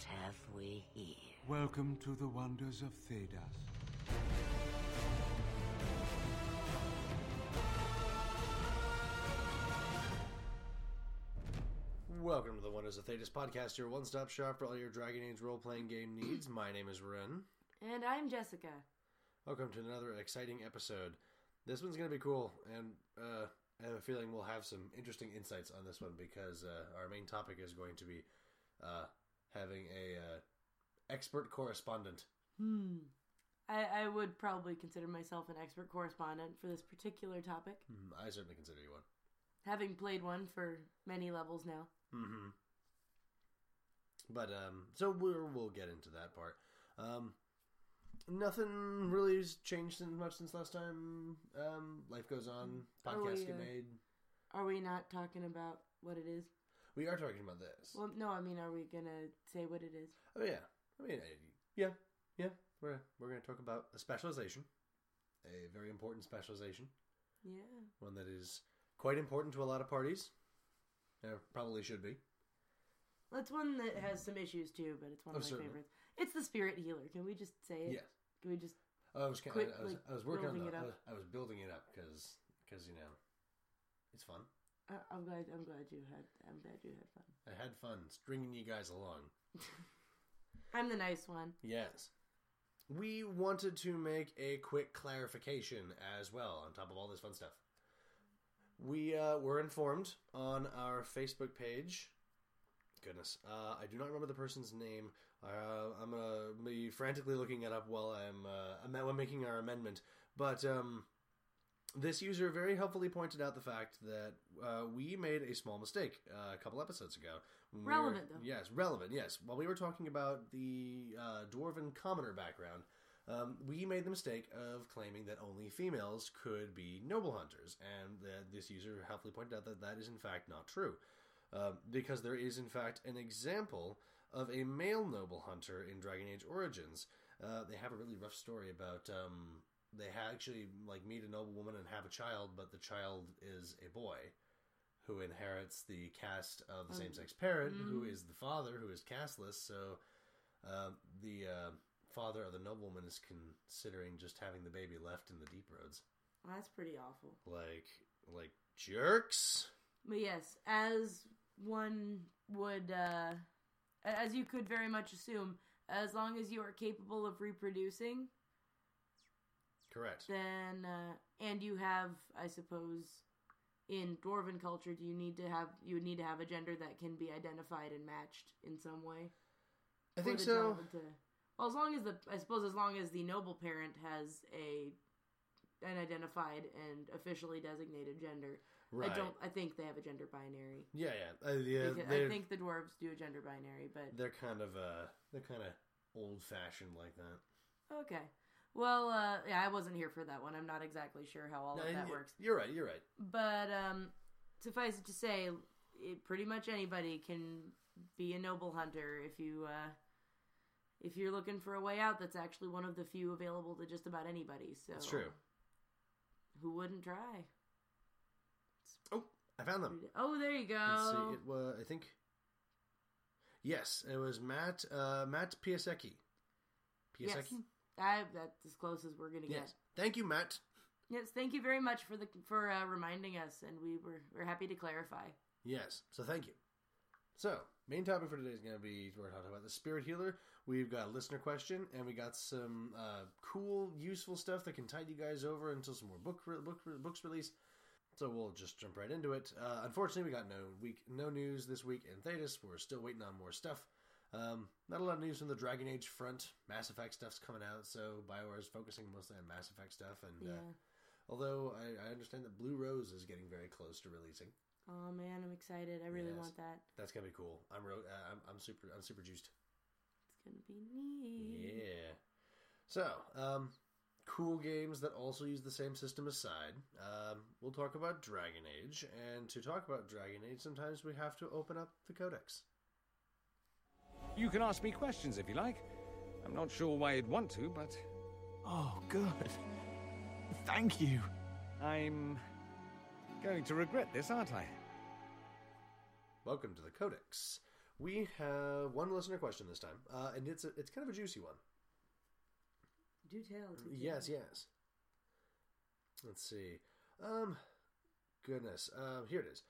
What have we here? Welcome to the wonders of Thedas. Welcome to the Wonders of Thedas podcast, your one stop shop for all your Dragon Age role playing game needs. My name is Ren. And I'm Jessica. Welcome to another exciting episode. This one's going to be cool, and uh, I have a feeling we'll have some interesting insights on this one because uh, our main topic is going to be uh, having a uh, expert correspondent. Hmm. I, I would probably consider myself an expert correspondent for this particular topic, Hmm, I certainly consider you one. having played one for many levels now. Mm-hmm. But um, so we'll we'll get into that part. Um, nothing really has changed much since last time. Um, life goes on. Are Podcasts we, get made. Are we not talking about what it is? We are talking about this. Well, no, I mean, are we gonna say what it is? Oh yeah, I mean, I- yeah, yeah. We're we're going to talk about a specialization, a very important specialization, Yeah. one that is quite important to a lot of parties. Uh, probably should be. That's one that has some issues too, but it's one of Oh, my certainly. favorites. It's the spirit healer. Can we just say it? Yes. Can we just? I was kind I, was like, I was working on it I up. was, I was building it up because because you know it's fun. Uh, I'm glad. I'm glad you had. I'm glad you had fun. I had fun stringing you guys along. I'm the nice one. Yes. We wanted to make a quick clarification as well, on top of all this fun stuff. We uh, were informed on our Facebook page. Goodness, uh, I do not remember the person's name. Uh, I'm gonna be frantically looking it up while I'm uh, I'm making our amendment. But um, this user very helpfully pointed out the fact that uh, we made a small mistake uh, a couple episodes ago. we were- Relevant, though. Yes, relevant. Yes. While we were talking about the uh, dwarven commoner background, um, we made the mistake of claiming that only females could be noble hunters, and that this user helpfully pointed out that that is in fact not true. Um, because there is, in fact, an example of a male noble hunter in Dragon Age Origins. Uh, they have a really rough story about um, they actually like meet a noble woman and have a child, but the child is a boy who inherits the caste of the same-sex parent, who is the father, who is casteless. So uh, the uh, father of the nobleman is considering just having the baby left in the deep roads, Well, that's pretty awful. like like jerks. But yes, as one would, uh, as you could very much assume, as long as you are capable of reproducing, Correct. then, uh, and you have, I suppose, in dwarven culture, do you need to have, you would need to have a gender that can be identified and matched in some way? I think so. to- well, as long as the, I suppose, as long as the noble parent has a, an identified and officially designated gender. Right. I don't. I think they have a gender binary. Yeah, yeah. Uh, yeah I think the dwarves do a gender binary, but they're kind of uh, they're kind of old-fashioned like that. okay. Well, uh, yeah, I wasn't here for that one. I'm not exactly sure how all of No, that y- works. You're right. You're right. But um, suffice it to say, it, pretty much anybody can be a noble hunter if you uh, if you're looking for a way out. That's actually one of the few available to just about anybody. So It's true. Who wouldn't try? Oh, I found them. Oh, there you go. Let's see. It was. I think. Yes, it was Matt. Uh, Matt Piasecki. yes, I, that's as close as we're gonna Yes. get. Thank you, Matt. Yes, thank you very much for the for uh, reminding us, and we were we're happy to clarify. Yes. So thank you. So main topic for today is going to be we're talking about the spirit healer. We've got a listener question, and we got some uh, cool, useful stuff that can tide you guys over until some more book re- book re- books release. So we'll just jump right into it. Uh, unfortunately, we got no week, no news this week in Thedas. We're still waiting on more stuff. Um, not a lot of news from the Dragon Age front. Mass Effect stuff's coming out, so Bioware is focusing mostly on Mass Effect stuff. And uh, although I, I understand that Blue Rose is getting very close to releasing, Oh man, I'm excited. I really Yes. want that. that's gonna be cool. I'm ro- uh, I'm, I'm super I'm super juiced. It's gonna be neat. Yeah. So, um, cool games that also use the same system aside, um, we'll talk about Dragon Age. And to talk about Dragon Age, sometimes we have to open up the Codex. You can ask me questions if you like. I'm not sure why you'd want to, but Oh, good. Thank you. I'm going to regret this, aren't I? Welcome to the Codex, we have one listener question this time, uh, and it's a, it's kind of a juicy one. Do tell. do tell. Yes, yes. Let's see. Um, goodness. Um, here it is.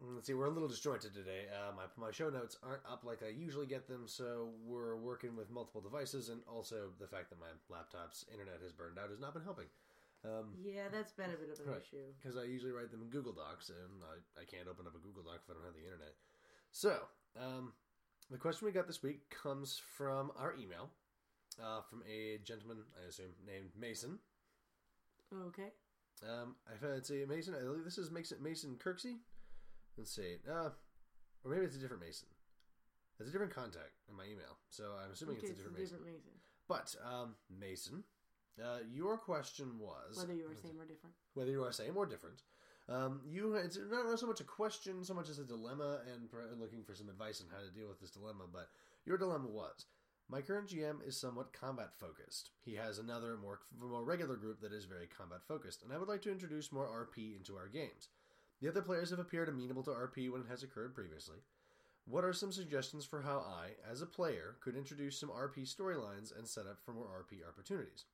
Let's see. We're a little disjointed today. Uh, my my show notes aren't up like I usually get them, so we're working with multiple devices, and also the fact that my laptop's internet has burned out has not been helping. Um, Yeah, that's been a bit of an Right. issue. because I usually write them in Google Docs, and I, I can't open up a Google Doc if I don't have the internet. So, um, the question we got this week comes from our email, uh, from a gentleman, I assume, named Mason. Okay. Um, I've had say Mason. I believe this is Mason Mason Kirksey. Let's see. Uh, or maybe it's a different Mason. It's a different contact in my email, so I'm assuming okay, it's a different Mason. different Mason. But um, Mason, uh, your question was Whether you are same or different. whether you are same or different. Um, you it's not so much a question so much as a dilemma and looking for some advice on how to deal with this dilemma. But your dilemma was my current GM is somewhat combat focused. He has another more more regular group that is very combat focused, and I would like to introduce more RP into our games. The other players have appeared amenable to RP when it has occurred previously. What are some suggestions for how I, as a player, could introduce some RP storylines and set up for more RP opportunities?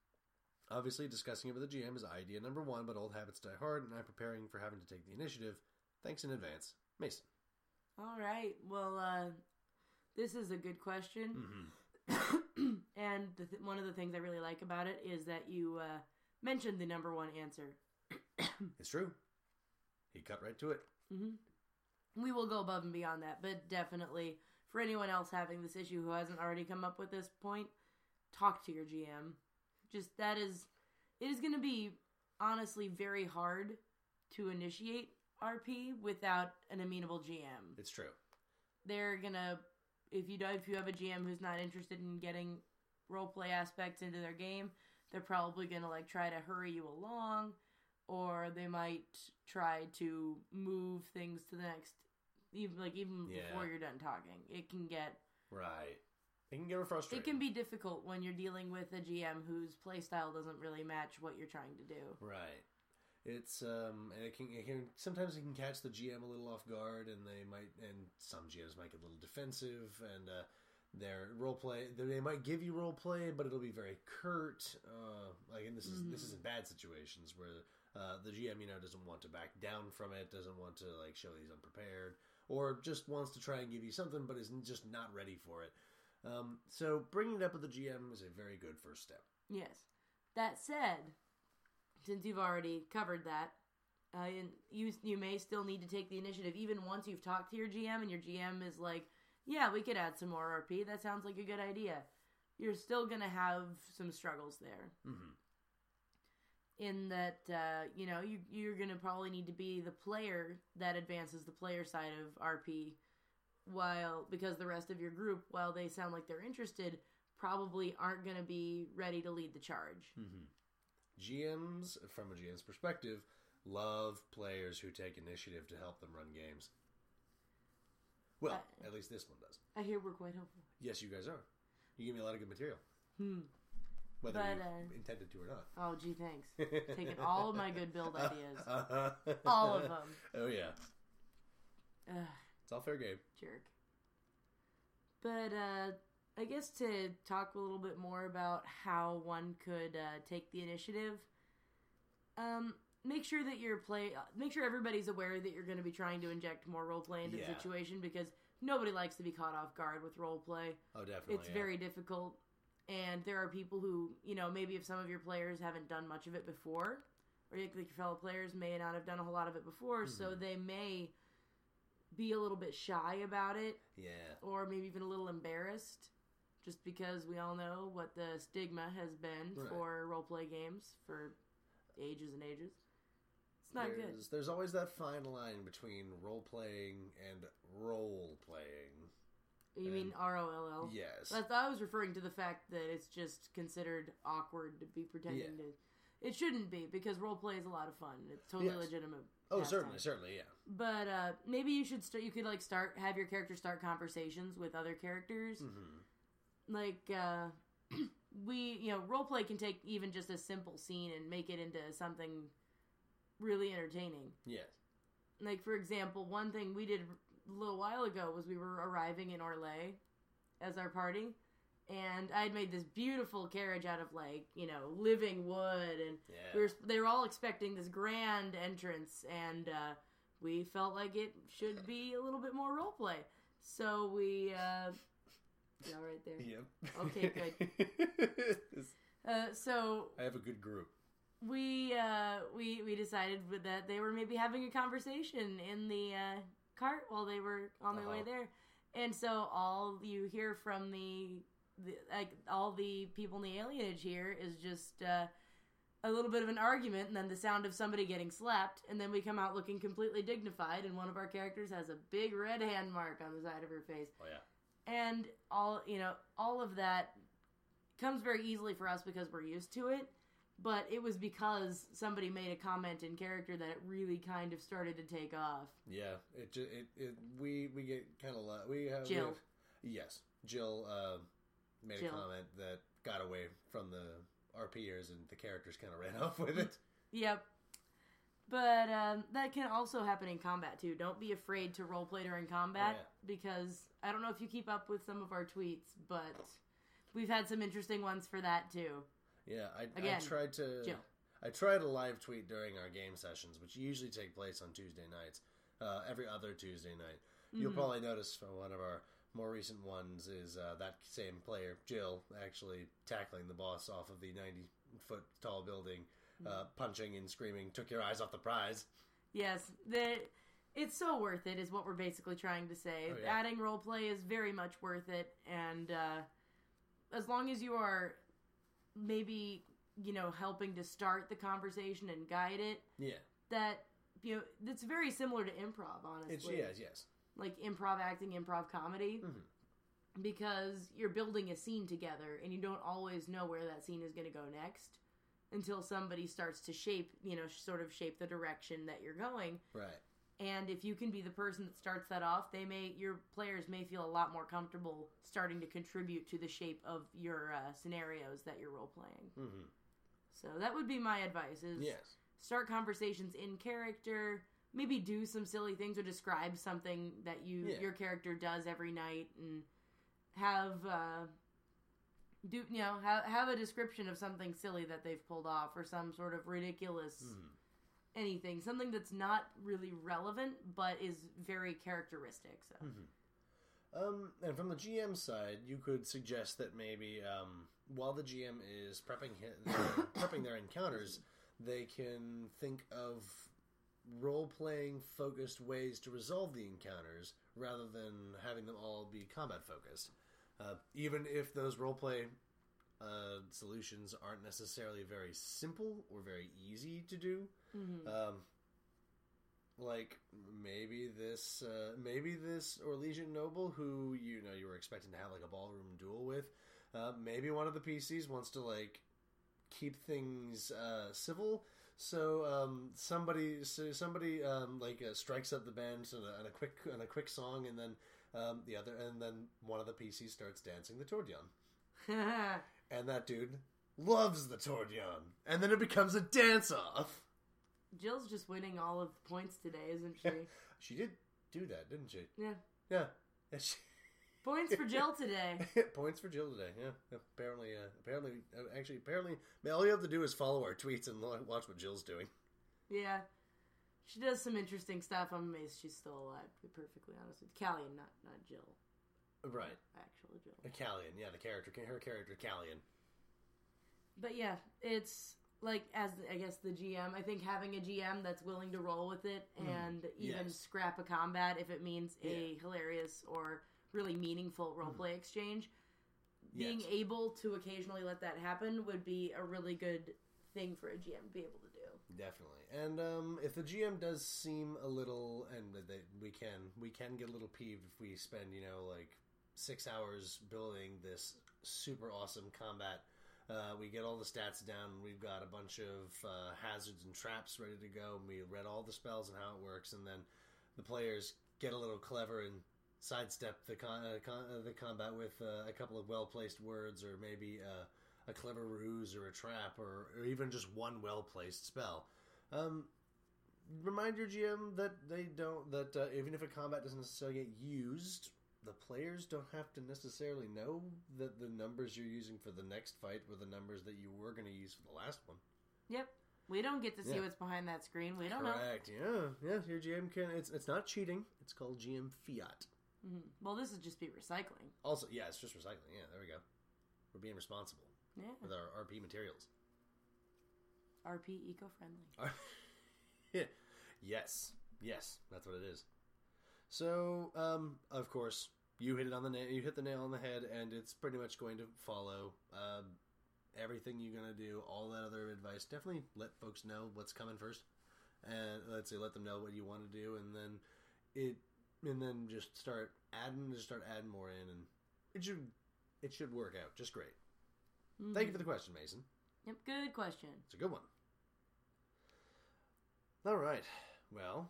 Obviously, discussing it with the GM is idea number one, but old habits die hard, and I'm preparing for having to take the initiative. Thanks in advance, Mason. All right. Well, uh, this is a good question. Mm-hmm. and the th- one of the things I really like about it is that you uh, mentioned the number one answer. It's true. He cut right to it. Mm-hmm. We will go above and beyond that, but definitely for anyone else having this issue who hasn't already come up with this point, talk to your GM. Just that is, it is going to be honestly very hard to initiate RP without an amenable GM. It's true. they're gonna if you if you have a GM who's not interested in getting roleplay aspects into their game, they're probably gonna like try to hurry you along, or they might try to move things to the next even like even Yeah. before you're done talking. It can get Right. It can get frustrating. it can be difficult when you're dealing with a GM whose playstyle doesn't really match what you're trying to do. Right. It's um and it can it can sometimes it can catch the GM a little off guard and they might and some GMs might get a little defensive and uh their role play they might give you role play but it'll be very curt uh like and this is this is in bad situations where uh the GM you know doesn't want to back down from it doesn't want to like show he's unprepared or just wants to try and give you something but is just not ready for it um so bringing it up with the GM is a very good first step Yes. That said, since you've already covered that, uh, and you you may still need to take the initiative even once you've talked to your GM and your GM is like, "Yeah, we could add some more RP. That sounds like a good idea." You're still gonna have some struggles there. Mhm. In that, uh, you know, you you're gonna probably need to be the player that advances the player side of RP, while because the rest of your group, while they sound like they're interested, probably aren't gonna be ready to lead the charge. GMs, from a GM's perspective, love players who take initiative to help them run games. Well, Uh, at least this one does. I hear we're quite helpful. Yes, you guys are. You give me a lot of good material. Hmm. Whether But, you uh, intended to or not. Oh, gee, thanks. Taking all of my good build ideas, Uh-huh. all of them. Oh, yeah. Ugh, It's all fair game. jerk. But uh, I guess to talk a little bit more about how one could uh, take the initiative. Um, make sure that you're play. uh, Make sure everybody's aware that you're going to be trying to inject more role play into Yeah. the situation because nobody likes to be caught off guard with role play. Oh, definitely. it's yeah. very difficult and there are people who you know maybe if some of your players haven't done much of it before or like your fellow players may not have done a whole lot of it before so Mm-hmm. they may be a little bit shy about it Yeah. or maybe even a little embarrassed just because we all know what the stigma has been Right. for role play games for ages and ages it's not good there's, there's always that fine line between role playing and role playing. You mean r-o-l-l Yes. That's, I was referring to the fact that it's just considered awkward to be pretending Yeah. to. It shouldn't be because role play is a lot of fun. It's totally Yes. legitimate. oh, pastime. certainly, certainly, yeah. But uh, maybe you should start. You could like start have your character start conversations with other characters. Mm-hmm. Like uh, we, you know, role play can take even just a simple scene and make it into something really entertaining. Yes. Like for example, one thing we did a little while ago was we were arriving in Orlais as our party, and I had made this beautiful carriage out of like you know living wood, and Yeah. we were they were all expecting this grand entrance, and uh, we felt like it should be a little bit more role play, so we. Uh, yeah, right there. Yep. Okay, good. Uh, so I have a good group. we uh we we decided that they were maybe having a conversation in the uh cart while they were on their way Uh-huh. there and so all you hear from the, the like all the people in the alienage here is just uh a little bit of an argument and then the sound of somebody getting slapped and then we come out looking completely dignified and one of our characters has a big red hand mark on the side of her face Oh yeah. and all you know all of that comes very easily for us because we're used to it but it was because somebody made a comment in character that it really kind of started to take off. Yeah, it ju- it, it we we get kind of we have we have- yes, Jill uh, made Jill. a comment that got away from the RPers and the characters kind of ran off with it. yep. But um, that can also happen in combat too. Don't be afraid to roleplay during combat Oh, because i don't know if you keep up with some of our tweets but we've had some interesting ones for that too Yeah, I, I tried to Jill. I tried a live tweet during our game sessions, which usually take place on Tuesday nights, uh, every other Tuesday night. You'll Mm-hmm. probably notice from one of our more recent ones is uh, that same player, Jill, actually tackling the boss off of the 90 foot tall building, Mm-hmm. uh, punching and screaming, took your eyes off the prize. Yes, the it's so worth it is what we're basically trying to say. Oh, yeah. Adding roleplay is very much worth it, and uh, as long as you are maybe you know helping to start the conversation and guide it, Yeah. that you know it's very similar to improv. Honestly, It's, yes, yes. like improv acting, improv comedy. Mhm. Because you're building a scene together and you don't always know where that scene is going to go next until somebody starts to shape, you know, sort of shape the direction that you're going Right. And if you can be the person that starts that off they may your players may feel a lot more comfortable starting to contribute to the shape of your uh, scenarios that you're role playing hmm so that would be my advice is Yes. start conversations in character maybe do some silly things or describe something that you Yeah. your character does every night and have uh do you know have, have a description of something silly that they've pulled off or some sort of ridiculous Mhm. Anything something that's not really relevant but is very characteristic so Um, and from the GM side, you could suggest that maybe um, while the GM is prepping hi- their, prepping their encounters, they can think of role playing focused ways to resolve the encounters rather than having them all be combat focused. Uh, even if those role play uh, solutions aren't necessarily very simple or very easy to do, Mhm. um, like maybe this uh, maybe this Orlesian noble who you know you were expecting to have like a ballroom duel with uh, maybe one of the PCs wants to like keep things uh, civil. So um, somebody so somebody um, like uh, strikes up the band and a, and a quick and a quick song and then um, the other and then one of the PCs starts dancing the Tordion and that dude loves the Tordion and then it becomes a dance off jill's just winning all of the points today isn't she She did do that, didn't she? yeah Yeah. Yeah, she- points for jill today Points for Jill today. Yeah. Apparently, uh, apparently, uh, actually, apparently, all you have to do is follow our tweets and watch what Jill's doing. yeah she does some interesting stuff i'm amazed she's still alive to be perfectly honest with you. callian not not jill Right. actual jill Callian. Yeah, the character, her character, Callian. but yeah it's like as i guess the gm i think having a gm that's willing to roll with it and even Mm-hmm. Yes. scrap a combat if it means a Yeah. Hilarious or really meaningful roleplay exchange being Yes. able to occasionally let that happen would be a really good thing for a gm to be able to do Definitely. And um, if the GM does seem a little, and they, we can we can get a little peeved if we spend you know like six hours building this super awesome combat. Uh, we get all the stats down. We've got a bunch of uh, hazards and traps ready to go. And we read all the spells and how it works, and then the players get a little clever and sidestep the con- uh, con- uh, the combat with uh, a couple of well placed words, or maybe uh, a clever ruse or a trap, or, or even just one well placed spell. Um, remind your GM that they don't that even if a combat doesn't necessarily get used, the players don't have to necessarily know that the numbers you're using for the next fight were the numbers that you were going to use for the last one. Yep. We don't get to see Yeah. what's behind that screen. We don't know. Correct. Yeah, yeah. Your GM can. It's it's not cheating. It's called GM fiat. Mhm. Well, this would just be recycling. Also, yeah, it's just recycling. Yeah, there we go. We're being responsible Yeah. with our RP materials. RP eco friendly. yeah. Yes, yes, that's what it is. So, um, of course, you hit it on the nail. You hit the nail on the head, and it's pretty much going to follow um, everything you're gonna do. All that other advice. Definitely let folks know what's coming first, and let's say let them know what you want to do, and then it, and then just start adding, just start adding more in, and it should, it should work out just great. Thank you for the question, Mason. Yep. Good question. It's a good one. All right. Well,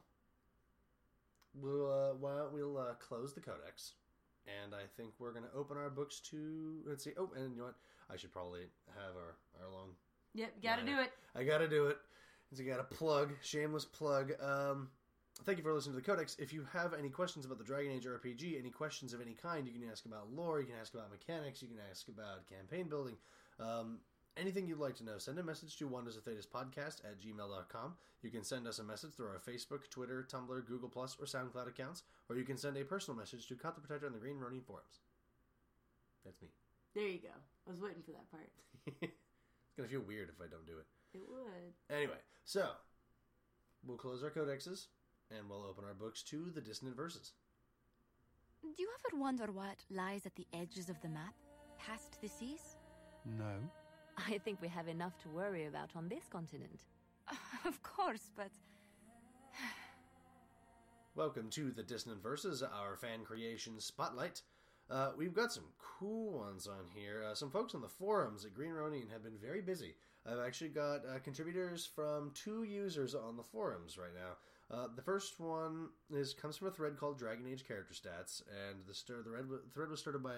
we'll uh, well, we'll uh, close the codex, and I think we're going to open our books to let's see. Oh, and you know what? I should probably have our our long. Yep. Gotta Yeah. do it. I got to do it. So got a plug, shameless plug. Um, thank you for listening to the Codex. If you have any questions about the Dragon Age RPG, any questions of any kind, you can ask about lore, you can ask about mechanics, you can ask about campaign building. Um, anything you'd like to know, send a message to Wonders of Thedas podcast at gmail.com. You can send us a message through our Facebook, Twitter, Tumblr, Google, Plus, or SoundCloud accounts, or you can send a personal message to Cut the Protector on the Green Ronin forums. That's me. There you go. I was waiting for that part. it's going to feel weird if I don't do it. It would. Anyway, so we'll close our codexes and we'll open our books to the dissonant verses. Do you ever wonder what lies at the edges of the map, past the seas? No. I think we have enough to worry about on this continent. of course, but Welcome to the dissonant verses, our fan creation spotlight. Uh, we've got some cool ones on here. Uh, some folks on the forums at Green Ronin have been very busy. I've actually got uh, contributors from two users on the forums right now. Uh, the first one is comes from a thread called Dragon Age Character Stats, and the stir, the red, thread was started by,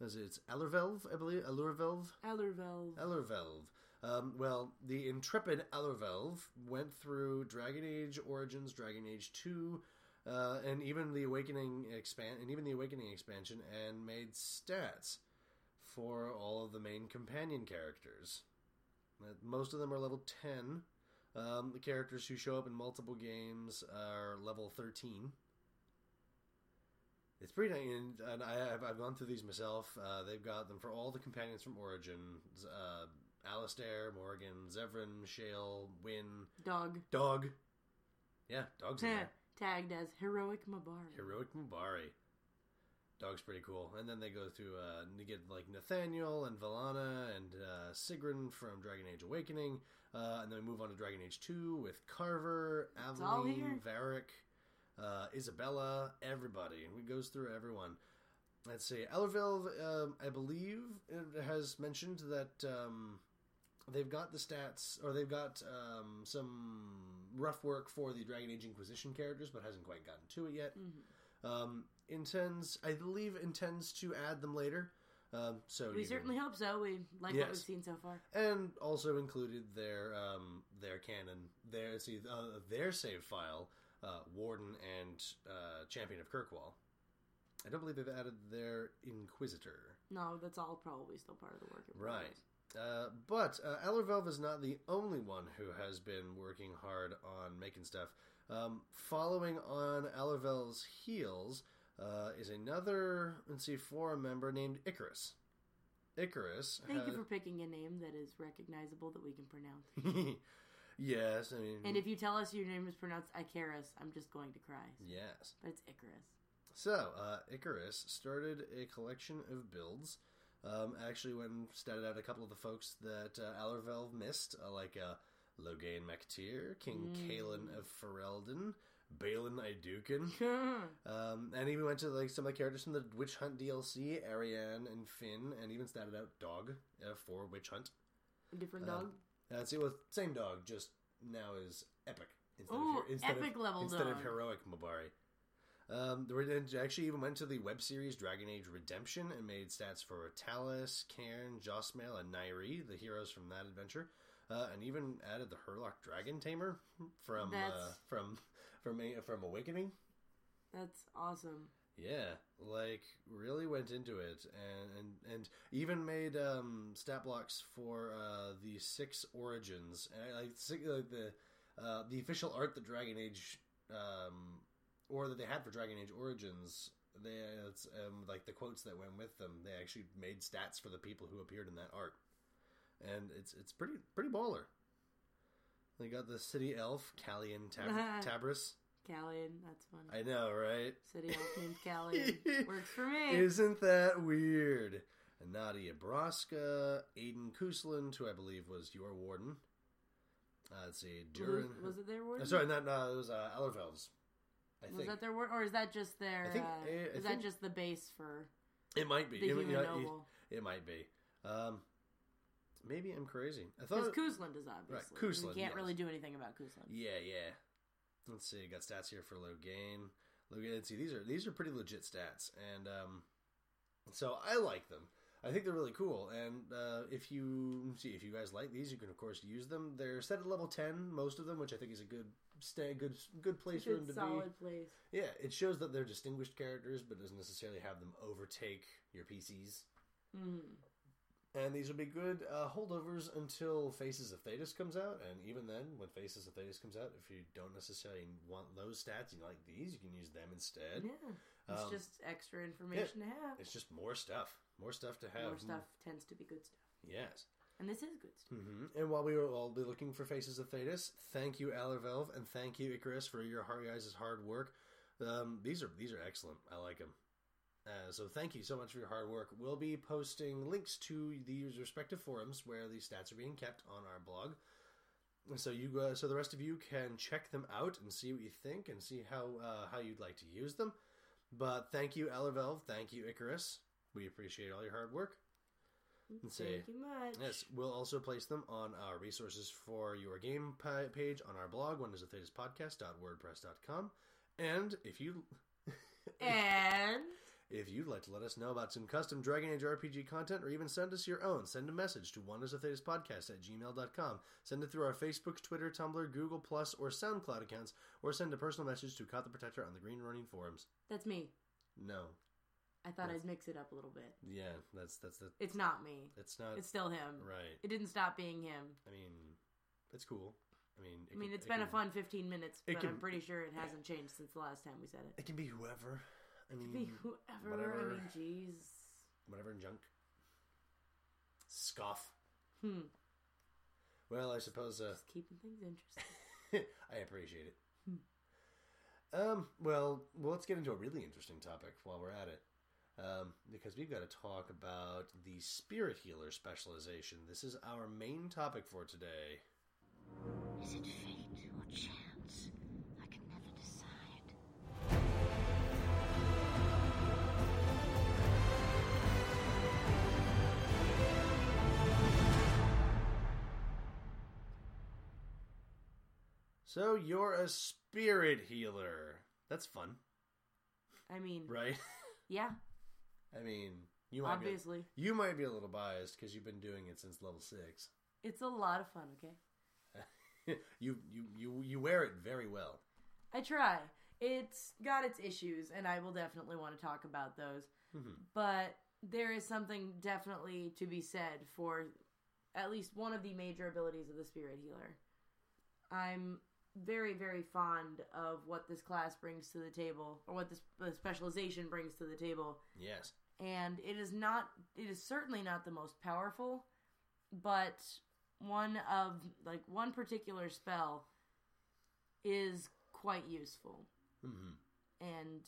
it, it's Ellervelv, I believe, Ellervelv? Ellervelv. Ellervelv. Um, well, the intrepid Ellervelv went through Dragon Age Origins, Dragon Age Two, uh, and even the Awakening expand, and even the Awakening expansion, and made stats for all of the main companion characters. Uh, Most of them are level ten. Um, the characters who show up in multiple games are level thirteen. It's pretty nice, and, and I, I've, I've gone through these myself. Uh, they've got them for all the companions from Origin: uh, Alistair, Morrigan, Zevran, Shale, Wynne, Dog. Dog. Yeah, Dog's in there. Tagged as Heroic Mabari. Heroic Mabari. Dog's pretty cool. And then they go through, uh, and you get like Nathaniel and Velanna and uh, Sigrun from Dragon Age Awakening. Uh, and then we move on to Dragon Age 2 with Carver, all Aveline, here. Varric, uh, Isabela, everybody. And we goes through everyone. Let's see. Ellerville, um, I believe, has mentioned that um, they've got the stats, or they've got um, some rough work for the Dragon Age Inquisition characters, but hasn't quite gotten to it yet. Mm-hmm. Um, intends, I believe, intends to add them later. Um, so We you can- certainly hope so. We like what we've seen so far. and also included their um, their canon, their see uh, their save file, uh, Warden and uh, Champion of Kirkwall. I don't believe they've added their Inquisitor. No, that's all probably still part of the working Right. Uh, but uh, is not the only one who has been working hard on making stuff. Um, following on Ellervelv's heels uh, is another, let's see, forum member named Icarus. Icarus. Thank you for picking a name that is recognizable that we can pronounce. yes, I mean. And if you tell us your name is pronounced Icarus, I'm just going to cry. yes. But it's Icarus. So, uh, Icarus started a collection of builds. Um, actually, went and statted out a couple of the folks that uh, Allervelv missed, uh, like uh, MacTier, King Cailan of Ferelden, Bhelen Aeducan. um, and even went to like some of the characters from the Witch Hunt DLC, Ariane and Finn, and even statted out Dog uh, for Witch Hunt. A different Um, dog. Uh, see, well, same dog, just now is epic instead Ooh, of instead epic of, level instead of heroic Mabari. Um, the actually even went to the web series Dragon Age Redemption and made stats for Tallis, Cairn, Josmael, and Nyree, the heroes from that adventure. uh, and even added the Hurlock Dragon Tamer from uh, That's- from from A- from Awakening. That's awesome. Yeah, like really went into it, and and, and even made um, stat blocks for uh, the six origins, and I like, six, like the uh, the official art that Dragon Age, um, or that they had for Dragon Age Origins. They it's um, like the quotes that went with them. They actually made stats for the people who appeared in that art, and it's it's pretty pretty baller. They got the city elf Callian Tab- Tabris. Callian, that's funny. I know, right? City elf named Callian. Works for me. Isn't that weird? Natia Brosca, Aedan Cousland, who I believe was your warden. Uh, let's see, was, Durin. was it their word? Uh, sorry, not no, it was uh, Ellerfelds. I Was think that their word, or is that just their? I think- uh, I- I is think- that just the base for it might be. the It, human you noble? it, it might be. Um, maybe I'm crazy. I thought Because. Cousland is obviously. Cousland, we can't yes. really do anything about Cousland. yeah, yeah. Let's see. Got stats here for Loghain. Loghain. Let's see. These are these are pretty legit stats, and um, so I like them. I think they're really cool, and uh, if you see if you guys like these, you can of course use them. They're set at level ten, most of them, which I think is a good stay, good good place for them to solid place. be. Yeah, it shows that they're distinguished characters, but doesn't necessarily have them overtake your PCs. Mm. And these will be good uh, holdovers until Faces of Thedas comes out. And even then, when Faces of Thedas comes out, if you don't necessarily want those stats, you like these, you can use them instead. Yeah, it's Um, just extra information to have. It's just more stuff, more stuff to have. More stuff tends to be good stuff, Yes. and this is good stuff. hmm And while we will all be looking for Faces of Thedas, thank you, Allervelv, and thank you, Icarus, for your hard guys' hard work. Um, these are these are excellent. I like them. Uh, so thank you so much for your hard work. We'll be posting links to these respective forums where these stats are being kept on our blog. And So you, uh, so the rest of you can check them out and see what you think and see how uh, how you'd like to use them. But thank you, Allervelv. Thank you, Icarus. We appreciate all your hard work. And say, Thank you much. Yes, we'll also place them on our resources for your game pa- page on our blog, One is wondersofthedas.podcast.wordpress.com. And if you And if you'd like to let us know about some custom Dragon Age RPG content or even send us your own, send a message to wondersofthedaspodcast at gmail.com. Send it through our Facebook, Twitter, Tumblr, Google Plus, or SoundCloud accounts, or send a personal message to Caught the Protector on the Green Ronin forums. that's me. No. I thought That's- I'd mix it up a little bit. Yeah, that's that's the It's not me. it's not It's still him. right. It didn't stop being him. I mean, it's cool. I mean, I mean, can- it's it been a fun 15 minutes, but can- I'm pretty sure it hasn't changed since the last time we said it. It can be whoever. I mean, Be whoever. whatever. I mean, jeez. whatever junk. Scoff. Hmm. Well, I suppose uh, Just keeping things interesting. I appreciate it. Um. Well, well, let's get into a really interesting topic while we're at it, um, because we've got to talk about the spirit healer specialization. This is our main topic for today. Is it fate or chance? So you're a spirit healer. That's fun, I mean, right? yeah, I mean, you might obviously. be you might be a little biased because you've been doing it since level six. It's a lot of fun, okay? you you you you wear it very well. I try. It's got its issues, and I will definitely want to talk about those. Mhm. But there is something definitely to be said for at least one of the major abilities of the Spirit Healer. I'm very, very fond of what this class brings to the table, or what this the specialization brings to the table. Yes. and it is not it is certainly not the most powerful but one of like one particular spell is quite useful hmm and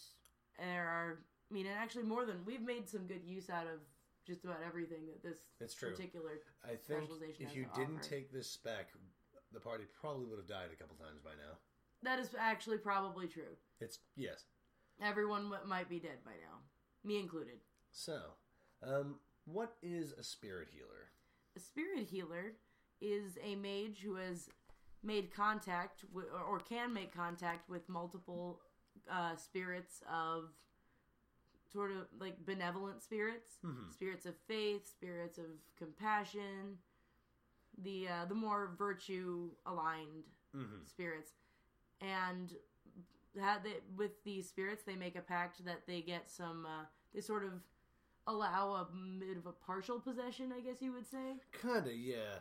there are i mean and actually more than we've made some good use out of just about everything that this It's true. particular I think Specialization if you didn't offer. take this spec, the party probably would have died a couple times by now. that is actually probably true It's yes. everyone w- might be dead by now me included So, um, what is a spirit healer? a spirit healer is a mage who has made contact with, or- can make contact with multiple uh, spirits of sort of like benevolent spirits, Mhm. spirits of faith, spirits of compassion, the uh, the more virtue aligned Mm-hmm. spirits, and they, with these spirits they make a pact that they get some uh, they sort of allow a bit of a partial possession, I guess you would say. Kinda, yeah.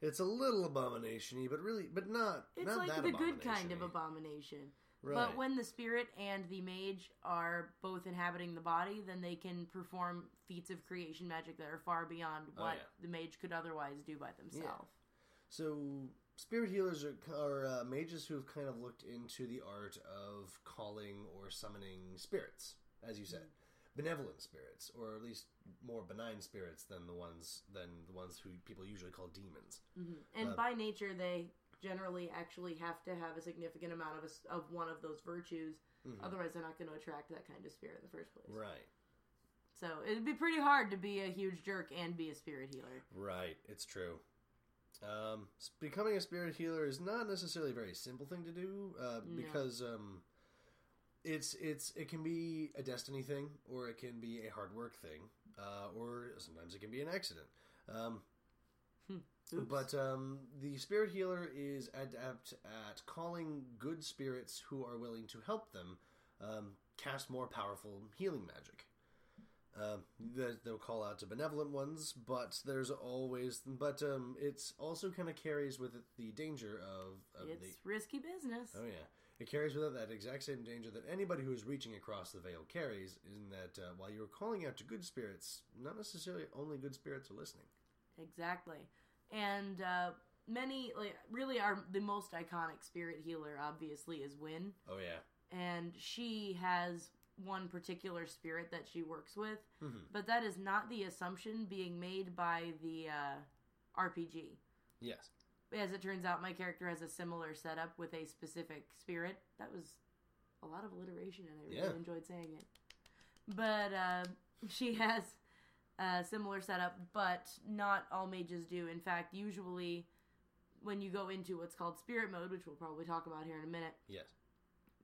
It's a little abomination-y, but really, but not. It's not like that the good kind of abomination. Right. But when the spirit and the mage are both inhabiting the body, then they can perform feats of creation magic that are far beyond Oh, what yeah. the mage could otherwise do by themselves. So, spirit healers are, are uh, mages who have kind of looked into the art of calling or summoning spirits, as you said, benevolent spirits, or at least more benign spirits than the ones than the ones who people usually call demons. And Uh, by nature, they generally actually have to have a significant amount of a of one of those virtues. Otherwise, they're not going to attract that kind of spirit in the first place. Mm-hmm. Right, So it'd be pretty hard to be a huge jerk and be a spirit healer. right. It's true. Um, becoming a spirit healer is not necessarily a very simple thing to do uh, because um, it's it's it can be a destiny thing or it can be a hard work thing uh, or sometimes it can be an accident. Um, But um, the spirit healer is adept at calling good spirits who are willing to help them um, cast more powerful healing magic. Um, they- they'll call out to benevolent ones, but there's always. But um, it's also kind of carries with it the danger of, of It's the. risky business. Oh yeah, it carries with it that exact same danger that anybody who is reaching across the veil carries. In that uh, while you're calling out to good spirits, not necessarily only good spirits are listening. Exactly. And uh, many, like, really, are the most iconic spirit healer, obviously, is Wynne. Oh yeah. And she has one particular spirit that she works with, Mm-hmm. but that is not the assumption being made by the uh, RPG. Yes. As it turns out, my character has a similar setup with a specific spirit. That was a lot of alliteration, and I really Yeah. enjoyed saying it. But uh, she has a similar setup, but not all mages do. In fact, usually when you go into what's called spirit mode, which we'll probably talk about here in a minute, Yes.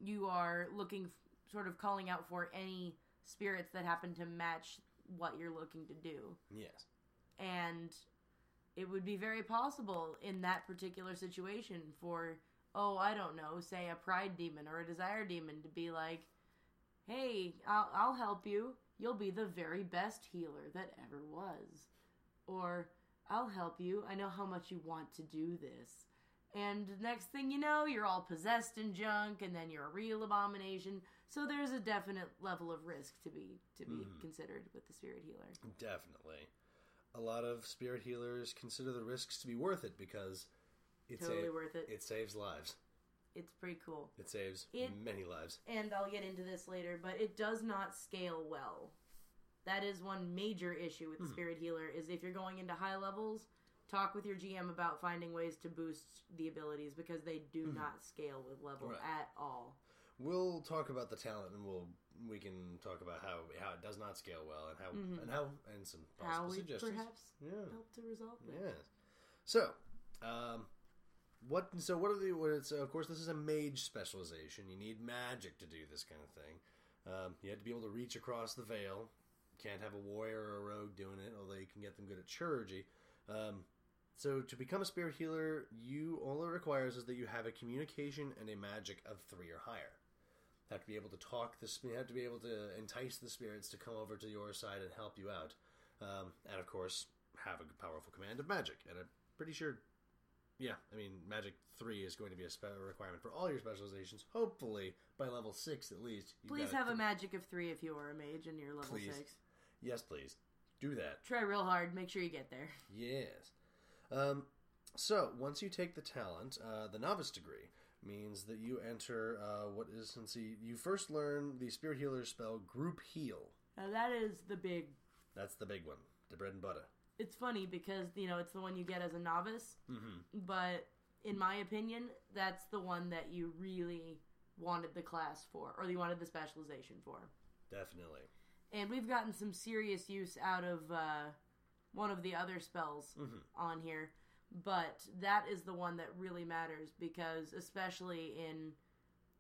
you are looking, f- sort of calling out for any spirits that happen to match what you're looking to do Yes. and it would be very possible in that particular situation for oh i don't know say a pride demon or a desire demon to be like hey i'll, I'll help you you'll be the very best healer that ever was or i'll help you i know how much you want to do this and next thing you know you're all possessed and junk and then you're a real abomination so there's a definite level of risk to be to be hmm. considered with the spirit healer Definitely. A lot of spirit healers consider the risks to be worth it because it Totally sa- worth it. It saves lives. It's pretty cool It saves It- many lives. and I'll get into this later, but it does not scale well. That is one major issue with the Spirit Healer is if you're going into high levels, talk with your GM about finding ways to boost the abilities because they do not scale with level Right. at all. We'll talk about the talent and we'll we can talk about how how it does not scale well and how and how and some possible Mm-hmm. How we suggestions. perhaps Yeah. help to resolve that. Yes. So, um, what? So what are the? What it's, of course, this is a mage specialization. You need magic to do this kind of thing. Um, you have to be able to reach across the veil. Can't have a warrior or a rogue doing it, although you can get them good at chirurgy. Um, so to become a spirit healer, you all it requires is that you have a communication and a magic of three or higher. Have to be able to talk the you have to be able to entice the spirits to come over to your side and help you out, um, and of course have a powerful command of magic. And I'm pretty sure, yeah, I mean magic three is going to be a spe- requirement for all your specializations. Hopefully by level six at least. Please have a magic of three if you are a mage and you're level Please. six. Yes, please do that. Try real hard. Make sure you get there. Yes. Um, so once you take the talent, uh, the novice degree means that you enter uh, what is see. You first learn the spirit healer spell Group Heal. Now that is the big. That's the big one, the bread and butter. It's funny because you know it's the one you get as a novice, but in my opinion, that's the one that you really wanted the class for, or you wanted the specialization for. Definitely. And we've gotten some serious use out of uh, one of the other spells on here, but that is the one that really matters because, especially in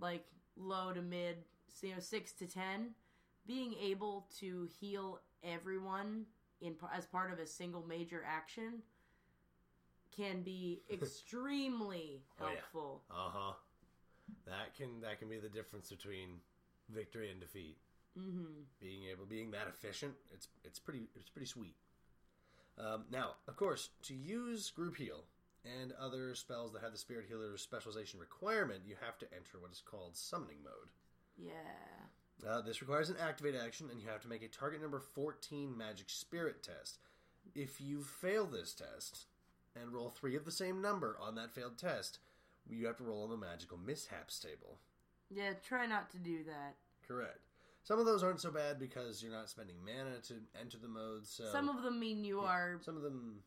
like low to mid, you know, six to ten, being able to heal everyone in as part of a single major action can be extremely Oh, yeah. helpful. Uh huh. That can that can be the difference between victory and defeat. Mm-hmm. Being able, being that efficient, it's it's pretty it's pretty sweet. Um, now, of course, to use group heal and other spells that have the spirit healer specialization requirement, you have to enter what is called summoning mode. Yeah. Uh, this requires an activate action, and you have to make a target number 14 magic spirit test. If you fail this test and roll three of the same number on that failed test, you have to roll on the magical mishaps table. Yeah, try not to do that. Correct. Some of those aren't so bad because you're not spending mana to enter the modes. So Some of them mean you are some of them,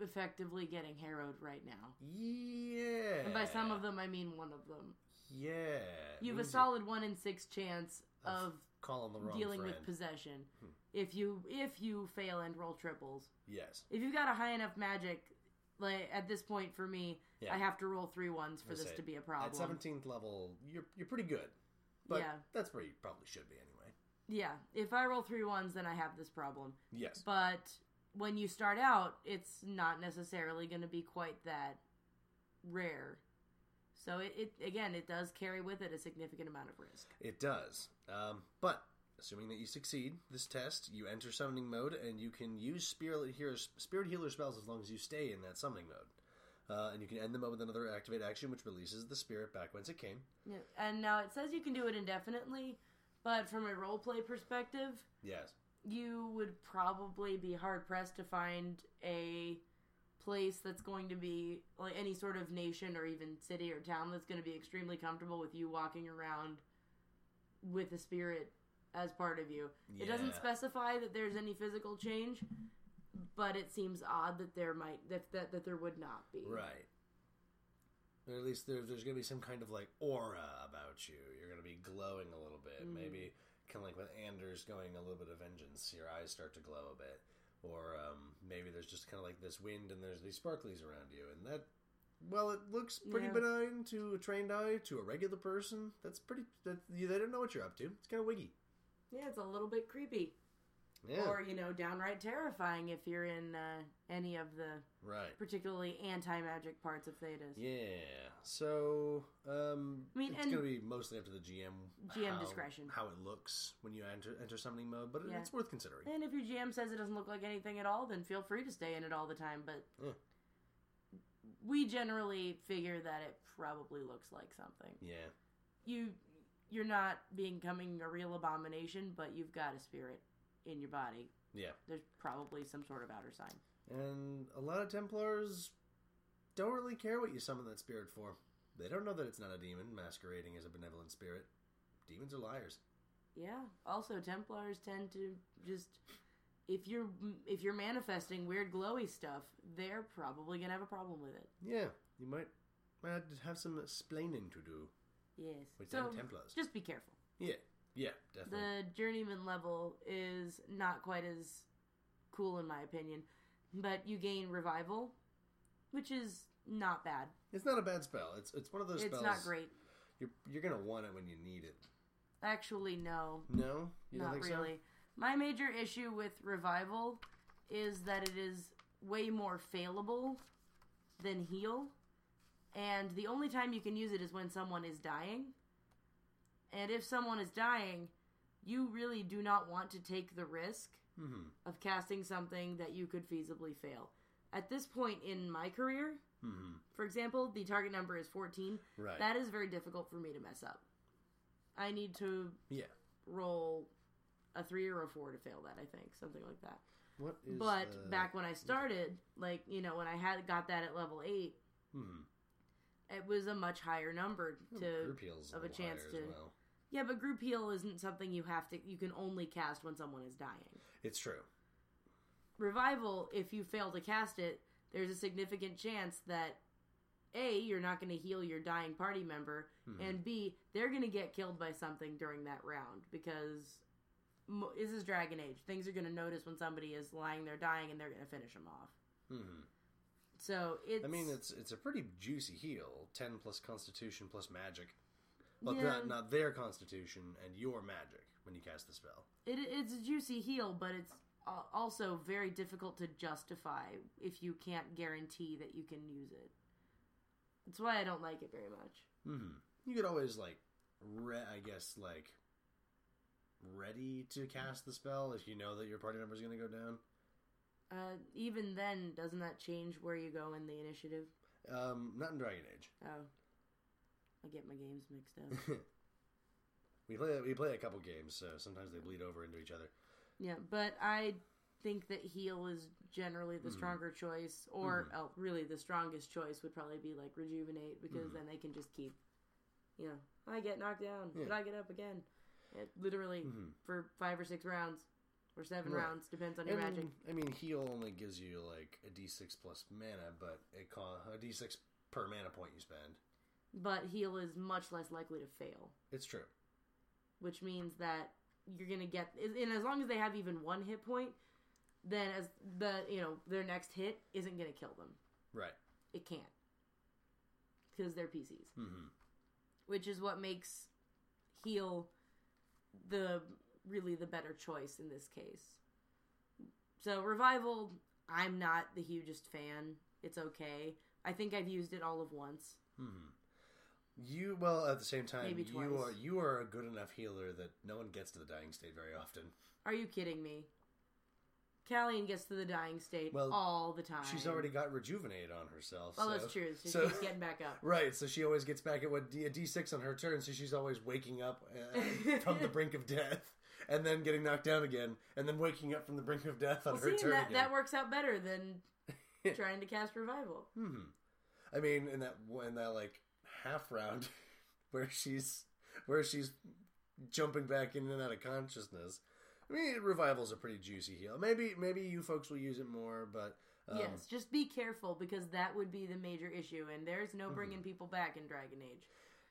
effectively getting harrowed right now. yeah. And by some of them, I mean one of them. yeah. You have a solid one in six chance of calling the wrong dealing friend. with possession. Hmm. If you if you fail and roll triples, Yes. if you've got a high enough magic, like at this point for me, Yeah. I have to roll three ones for this say, to be a problem. At 17th level, you're you're pretty good. But Yeah. that's where you probably should be anyway. Yeah, if I roll three ones, then I have this problem. Yes. But when you start out, it's not necessarily going to be quite that rare. So it, it again, it does carry with it a significant amount of risk. It does. Um, but assuming that you succeed this test, you enter summoning mode, and you can use spirit healer, spirit healer spells as long as you stay in that summoning mode. Uh, and you can end them up with another activate action, which releases the spirit back whence it came. Yeah. And now it says you can do it indefinitely, but from a role play perspective, Yes. you would probably be hard pressed to find a place that's going to be like any sort of nation or even city or town that's going to be extremely comfortable with you walking around with a spirit as part of you. It doesn't specify that there's any physical change, but it seems odd that there might that that, that there would not be. Right. Or at least there, there's going to be some kind of like aura about you. You're going to be glowing a little bit. Mm. Maybe kind of like with Anders going a little bit of vengeance, your eyes start to glow a bit. Or um, maybe there's just kind of like this wind and there's these sparklies around you. And that, well, it looks pretty Yeah. benign to a trained eye. To a regular person, that's pretty, that, you, they don't know what you're up to. It's kind of wiggy. Yeah, it's a little bit creepy. Yeah. Or, you know, downright terrifying if you're in uh, any of the right. particularly anti magic parts of Thedas. Yeah. So, um, I mean, it's going to be mostly up to the GM. GM how- discretion. How it looks when you enter enter summoning mode, but Yeah. it's worth considering. And if your GM says it doesn't look like anything at all, then feel free to stay in it all the time. But Yeah. we generally figure that it probably looks like something. Yeah. You you're not becoming a real abomination, but you've got a spirit in your body. Yeah. There's probably some sort of outer sign. And a lot of Templars don't really care what you summon that spirit for. They don't know that it's not a demon masquerading as a benevolent spirit. Demons are liars. Yeah. Also, Templars tend to just if you're if you're manifesting weird glowy stuff, they're probably gonna have a problem with it. Yeah. You might might have some explaining to do Yes. with so Templars. just be careful. Yeah. Yeah, definitely. The journeyman level is not quite as cool in my opinion, but you gain revival, which is not bad. It's not a bad spell. It's it's one of those It's spells not great. You're you're gonna want it when you need it. Actually, no, No? You don't not think so? really. My major issue with revival is that it is way more failable than heal, and the only time you can use it is when someone is dying. And if someone is dying, you really do not want to take the risk Mm-hmm. of casting something that you could feasibly fail. At this point in my career, Mm-hmm. for example, the target number is 14. Right. That is very difficult for me to mess up. I need to Yeah. roll a 3 or a 4 to fail that, I think, something like that. What is but uh, back when I started, like, you know, when I had got that at level 8, hmm. it was a much higher number to of a little chance to well. Yeah, but group heal isn't something you have to you can only cast when someone is dying. It's true. revival, if you fail to cast it, there's a significant chance that A, you're not going to heal your dying party member, and B, they're going to get killed by something during that round because this is Dragon Age. Things are going to notice when somebody is lying there dying and they're going to finish them off. hmm So it's. I mean, it's it's a pretty juicy heal. Ten plus Constitution plus Magic. Well, Yeah. not not their Constitution and your Magic when you cast the spell. it, it's a juicy heal, but it's also very difficult to justify if you can't guarantee that you can use it. That's why I don't like it very much. hmm You could always like, re- I guess like, ready to cast the spell if you know that your party number is going to go down. Uh, even then, doesn't that change where you go in the initiative? Um, not in Dragon Age. Oh, I get my games mixed up. We play we play a couple games, so sometimes they bleed over into each other. yeah, but I think that heal is generally the mm-hmm. stronger choice, or oh, really the strongest choice would probably be like rejuvenate because mm-hmm. then they can just keep, you know, I get knocked down, but I get up again. It literally for five or six rounds or seven Right. rounds depends on your And, magic. I mean, heal only gives you like a d6 plus mana, but it co- a d6 per mana point you spend. But heal is much less likely to fail, It's true. which means that you're gonna get, and as long as they have even one hit point, then as the you know their next hit isn't gonna kill them. Right. It can't because they're PCs. hmm which is what makes heal the really the better choice in this case. So revival, I'm not the hugest fan. It's okay. I think I've used it all of once. You well at the same time Maybe you twice. are you are a good enough healer that no one gets to the dying state very often. Are you kidding me? Callian gets to the dying state Well, all the time. She's already got rejuvenated on herself. Oh, so- that's true. So, so- she's getting back up. Right, so she always gets back at what D- a D6 on her turn, so she's always waking up uh, from the brink of death, and then getting knocked down again, and then waking up from the brink of death on Well, her see, turn that, again. that works out better than trying to cast revival. I mean, in that in that like half round where she's where she's jumping back in and out of consciousness. I mean, revival's a pretty juicy heal. Maybe maybe you folks will use it more, but um, yes, just be careful because that would be the major issue, and there's no bringing people back in Dragon Age.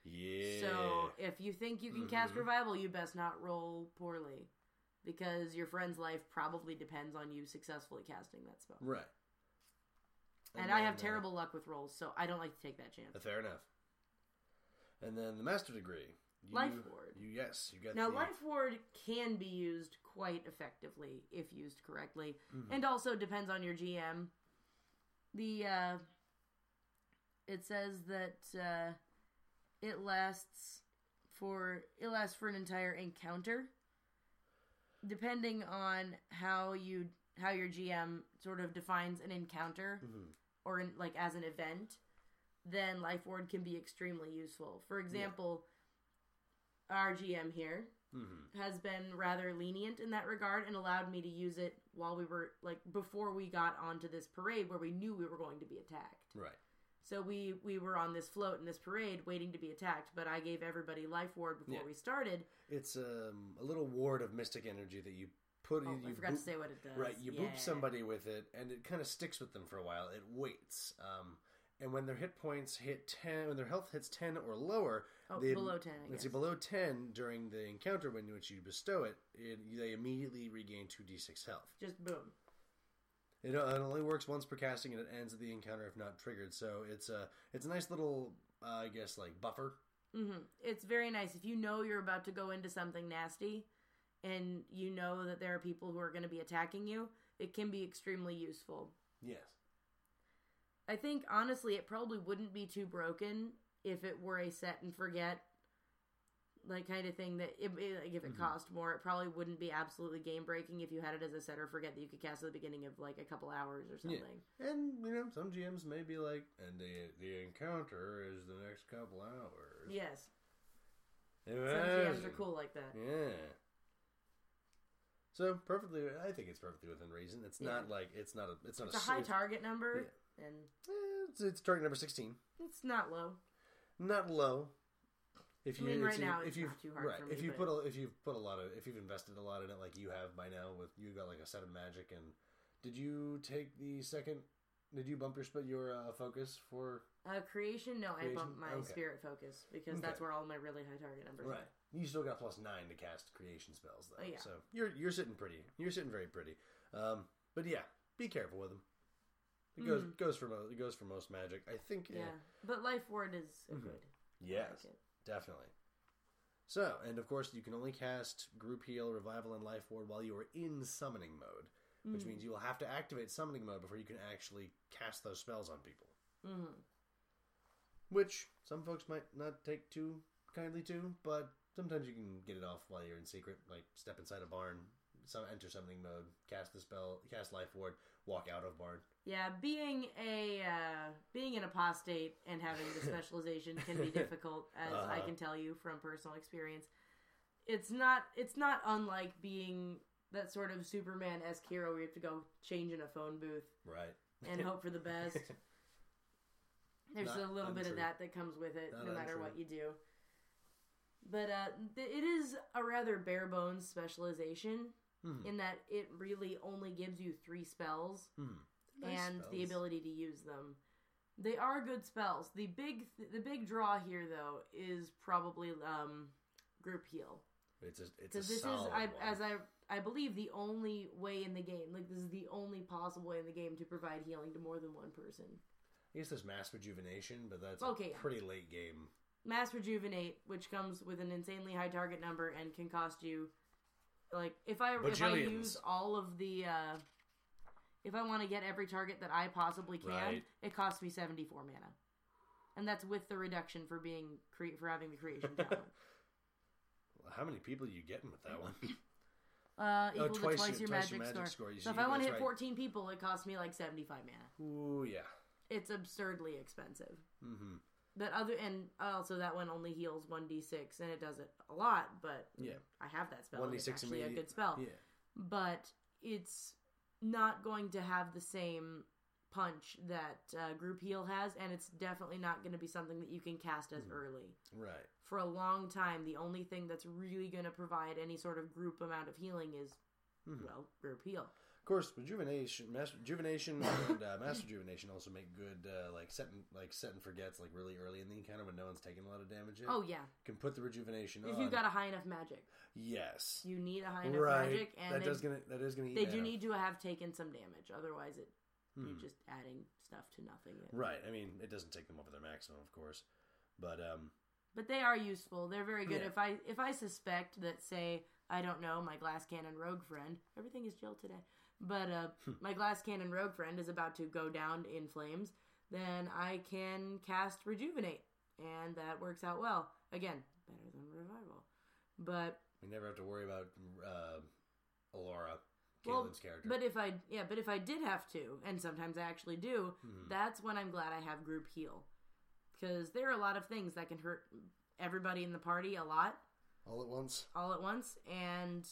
yeah. So if you think you can Mm-hmm. cast revival, you best not roll poorly, because your friend's life probably depends on you successfully casting that spell. right, And, I have uh, terrible luck with rolls, so I don't like to take that chance. Fair enough. And then the master degree. You, Life Ward. You yes, you get Now, the, Life Ward can be used quite effectively if used correctly, Mm-hmm. and also depends on your GM. The uh, it says that uh, it lasts for it lasts for an entire encounter, depending on how you how your GM sort of defines an encounter Mm-hmm. or in, like as an event. Then Life Ward can be extremely useful. For example, our GM here Mm-hmm. has been rather lenient in that regard and allowed me to use it while we were like before we got onto this parade where we knew we were going to be attacked. right. So we we were on this float in this parade waiting to be attacked, but I gave everybody life ward before Yeah. we started. It's um, a little ward of mystic energy that you put. Oh, you, I forgot boop- to say what it does. Right, you Yeah. boop somebody with it, and it kind of sticks with them for a while. It waits, um, and when their hit points hit ten, when their health hits ten or lower, Oh, they, below 10, I Let's see, below ten during the encounter when which you bestow it, it they immediately regain two d six health. Just boom. It, uh, it only works once per casting, and it ends at the encounter if not triggered. So it's a it's a nice little, uh, I guess, like buffer. hmm It's very nice if you know you're about to go into something nasty, and you know that there are people who are going to be attacking you. It can be extremely useful. Yes. I think honestly, it probably wouldn't be too broken if it were a set and forget, like kind of thing. That it, it- like if it mm-hmm. cost more, it probably wouldn't be absolutely game breaking if you had it as a set or forget that you could cast at the beginning of like a couple hours or something. And you know, some GMs may be like, and the the encounter is the next couple hours. Yes, some GMs are cool like that. Yeah. So perfectly, I think it's perfectly within reason. It's not like it's not a it's not It's a high target number, and eh, It's, it's target number sixteen, it's not low. not low. If I you mean, right if, now if it's you've not too hard right, for me, if you but- put a, if you've put a lot of if you've invested a lot in it like you have by now with you got like a set of magic and did you take the second? Did you bump your sp- your uh, focus for Uh, creation, no, I Creation? bumped my Okay. spirit focus because that's Okay. where all my really high target numbers. Right. You still got plus nine to cast creation spells though. Oh, yeah. So you're you're sitting pretty. You're sitting very pretty. Um, but yeah, be careful with them. It goes goes for mo- it goes for most magic. I think. Mm-hmm. Yeah, eh, but life ward is a good. Yes, like definitely. So, and of course, you can only cast group heal, revival, and life ward while you are in summoning mode. which means you will have to activate summoning mode before you can actually cast those spells on people. Mm-hmm. Which some folks might not take too kindly to, but sometimes you can get it off while you're in secret. Like step inside a barn, some enter summoning mode, cast the spell, cast life ward, walk out of barn. Yeah, being a uh, being an apostate and having the specialization can be difficult, as I Uh-huh. can tell you from personal experience. It's not it's not unlike being that sort of Superman esque hero where you have to go change in a phone booth Right. and hope for the best. There's Not a little bit of that that comes with it, Not no matter untrue. what you do. But uh, th- it is a rather bare bones specialization Hmm. in that it really only gives you three spells Hmm. Nice and the ability to use them. They are good spells. The big the big draw here though is probably um, group heal It's a it's a because this is I, one. as I I believe the only way in the game. Like this is the only possible way in the game to provide healing to more than one person. I guess there's mass rejuvenation, but that's Okay, a yeah. pretty late game. Mass rejuvenate, which comes with an insanely high target number and can cost you like if I if I use all of the uh if I want to get every target that I possibly can, Right. it costs me 74 mana. And that's with the reduction for being cre- for having the creation talent. How many people are you getting with that one? Uh, Oh, equal to twice twice, your- twice your magic, magic score. score. You So if I want to hit right. 14 people, it costs me like 75 mana. Ooh, yeah. It's absurdly expensive. Mm-hmm. But other and also that one only heals 1d6 and it does it a lot, but Yeah. I have that spell. it's 1d6 actually a good spell. Yeah. but it's not going to have the same punch that uh, group heal has, and it's definitely not going to be something that you can cast as early. Right. For a long time, the only thing that's really going to provide any sort of group amount of healing is, well, group heal. Of course, rejuvenation, mass rejuvenation, and uh, mass rejuvenation also make good uh, like set and like set and forgets like really early in the encounter when no one's taking a lot of damage. In. Oh yeah, can put the rejuvenation on. if on. you've got a high enough magic, yes, you need a high enough right. magic, and that they, does gonna that is gonna they do need to have taken some damage. Otherwise, it Hmm. you're just adding stuff to nothing. Right. I mean, it doesn't take them over their maximum, of course, but um, but they are useful. They're very good. Yeah. If I if I suspect that, say, I don't know, my glass cannon rogue friend, everything is Jill today, but uh, Hmm. my glass cannon rogue friend is about to go down in flames, then I can cast rejuvenate, and that works out well. Again, better than revival, but we never have to worry about uh, Alora, well, character. but if I yeah, but if I did have to, and sometimes I actually do, Hmm. that's when I'm glad I have group heal, because there are a lot of things that can hurt everybody in the party a lot. all at once. all at once, and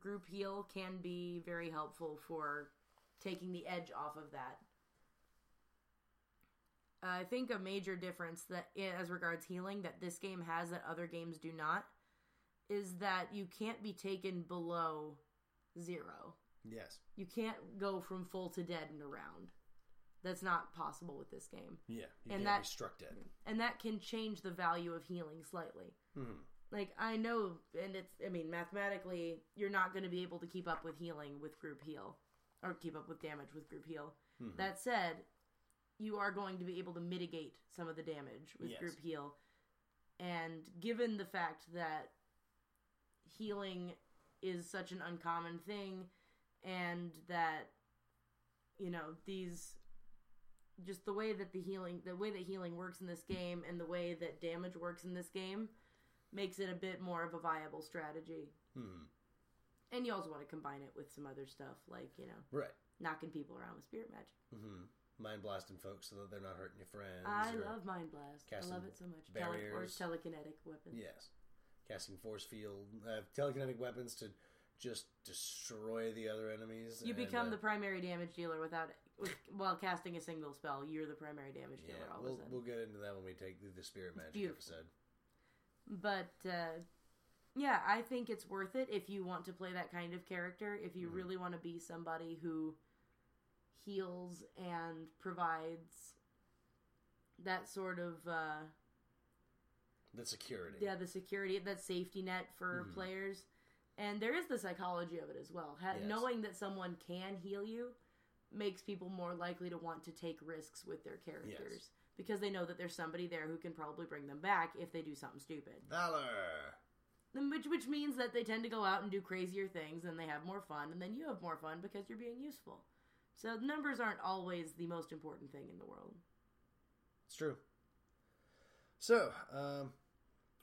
group heal can be very helpful for taking the edge off of that. I think a major difference that, as regards healing, that this game has that other games do not, is that you can't be taken below zero. Yes. You can't go from full to dead in a round. That's not possible with this game, Yeah. You And that- struck dead. and that can change the value of healing slightly. Hmm. Like I know, and it's I mean mathematically, you're not going to be able to keep up with healing with group heal, or keep up with damage with group heal. Mm-hmm. That said, you are going to be able to mitigate some of the damage with Yes. group heal, and given the fact that healing is such an uncommon thing, and that you know these just the way that the healing the way that healing works in this game and the way that damage works in this game makes it a bit more of a viable strategy. Hmm. And you also want to combine it with some other stuff like, you know, Right. knocking people around with spirit magic. hmm Mind blasting folks so that they're not hurting your friends. I love Mind Blast. I love it so much. Tele- or barriers. telekinetic weapons. Yes. Casting force field, uh, telekinetic weapons to just destroy the other enemies. You and, become uh, the primary damage dealer without with, while casting a single spell. You're the primary damage Yeah, dealer all we'll, of a sudden. we'll get into that when we take the, the spirit magic episode. But uh, yeah, I think it's worth it if you want to play that kind of character. If Mm-hmm. you really want to be somebody who heals and provides that sort of uh, The security. yeah the security that safety net for players. And there is the psychology of it as well. Ha- Yes. Knowing that someone can heal you makes people more likely to want to take risks with their characters because they know that there's somebody there who can probably bring them back if they do something stupid. Valor. Which which means that they tend to go out and do crazier things, and they have more fun, and then you have more fun because you're being useful. So numbers aren't always the most important thing in the world. It's true. So, um,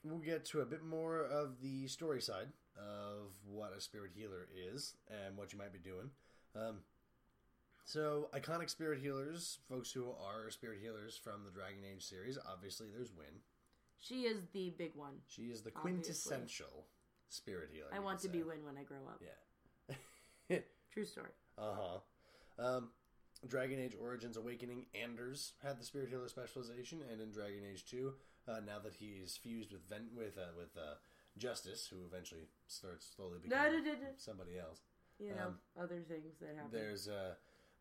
we'll get to a bit more of the story side of what a spirit healer is and what you might be doing. Um, so, iconic spirit healers, folks who are spirit healers from the Dragon Age series, obviously there's Wynne. She is the big one. She is the Obviously. quintessential spirit healer. I want to could be. Wynne when I grow up. Yeah. True story. Uh huh. Um, Dragon Age Origins Awakening, Anders had the Spirit Healer specialization, and in Dragon Age Two, uh, now that he's fused with Ven- with uh, with uh, Justice, who eventually starts slowly becoming somebody else. You know, Um, other things that happen. There's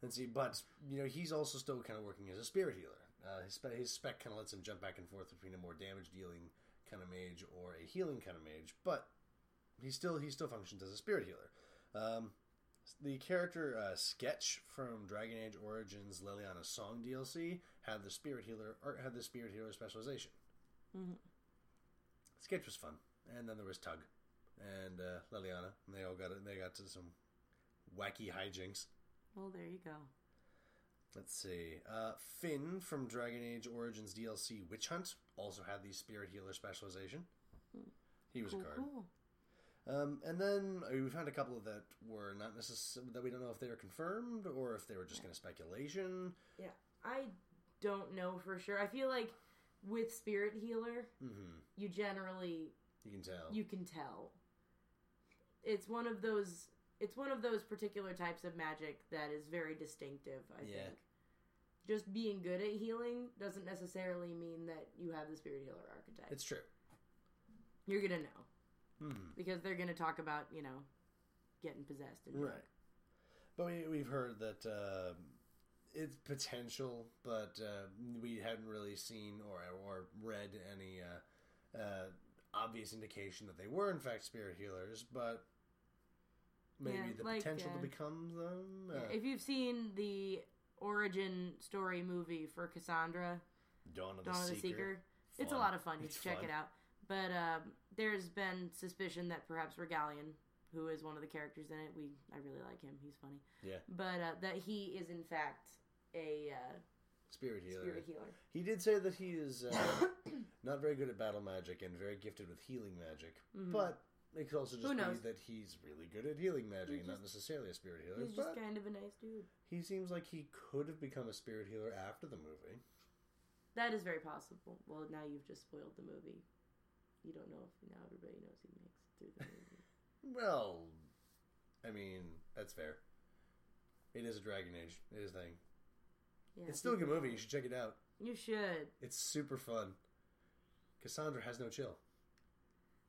let's see, but you know he's also still kind of working as a Spirit Healer. Uh, his, spe- his spec kind of lets him jump back and forth between a more damage dealing kind of mage or a healing kind of mage, but he still he still functions as a Spirit Healer. Um, the character uh, Sketch from Dragon Age Origins Leliana Song DLC had the Spirit Healer or had the Spirit Healer specialization. Mhm. Sketch was fun, and then there was Tug and uh, Leliana, and they all got it. They got to some wacky hijinks. Well, there you go. Let's see. Uh, Finn from Dragon Age Origins DLC Witch Hunt also had the Spirit Healer specialization. He was Cool, a card. cool. Um, and then we found a couple of that were not necessarily that we don't know if they were confirmed or if they were just kind of speculation. Yeah, I don't know for sure. I feel like with Spirit Healer, hmm you generally You can tell. you can tell. It's one of those. It's one of those particular types of magic that is very distinctive. I Yeah. think. Just being good at healing doesn't necessarily mean that you have the Spirit Healer archetype. it's true. You're gonna know Hmm. because they're gonna talk about you know getting possessed and Right. But we, we've heard that uh, it's potential, but uh, we hadn't really seen or or read any uh, uh, obvious indication that they were in fact spirit healers. But maybe Yeah, the like, potential uh, to become them. Uh, If you've seen the origin story movie for Cassandra, Dawn of the Dawn of the Seeker. Seeker, it's a lot of fun. You It's should check fun. it out. But um, there's been suspicion that perhaps Regalyan, who is one of the characters in it, we I really like him. He's funny. Yeah, But uh, that he is in fact a uh, spirit healer. spirit healer. He did say that he is uh, not very good at battle magic and very gifted with healing magic, but it could also just. Be that he's really good at healing magic and not necessarily a spirit healer. He's just kind of a nice dude. he seems like he could have become a spirit healer after the movie. That is very possible. Well, now you've just spoiled the movie. You don't know if now everybody knows he makes it through the movie. Well, I mean that's fair. It is a Dragon Age. It is a thing. Yeah, it's still a good movie. You should check it out. You should. It's super fun. Cassandra has no chill.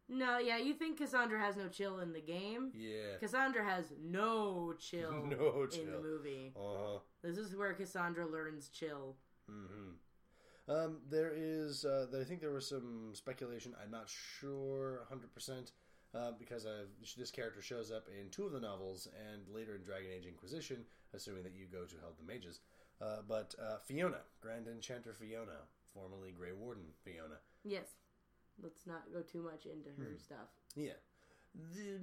No, yeah, you think Cassandra has no chill in the game? Yeah. Cassandra has no chill, No chill. in the movie. Uh huh. This is where Cassandra learns chill. Mm-hmm. Um, there is, uh, I think there was some speculation. I'm not sure 100% uh, because uh, this character shows up in two of the novels and later in Dragon Age Inquisition, assuming that you go to Held the Mages. Uh, but uh, Fiona, Grand Enchanter Fiona, formerly Grey Warden Fiona. Yes. Let's not go too much into her Hmm. stuff. Yeah. The,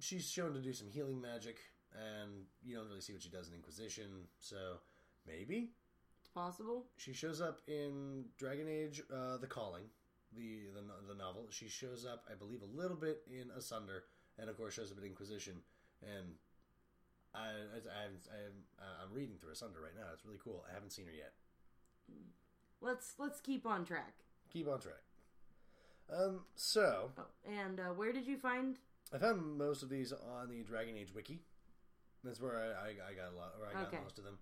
she's shown to do some healing magic, and you don't really see what she does in Inquisition, so maybe It's possible. she shows up in Dragon Age: uh, The Calling, the, the no- the novel. She shows up, I believe, a little bit in Asunder, and of course shows up in Inquisition. And I, I, I, I I'm reading through Asunder right now. It's really cool. I haven't seen her yet. Let's let's keep on track. Keep on track. Um, so Oh, and uh, where did you find? I found most of these on the Dragon Age wiki. That's where I, I, I got a lot, or I got Okay. most of them.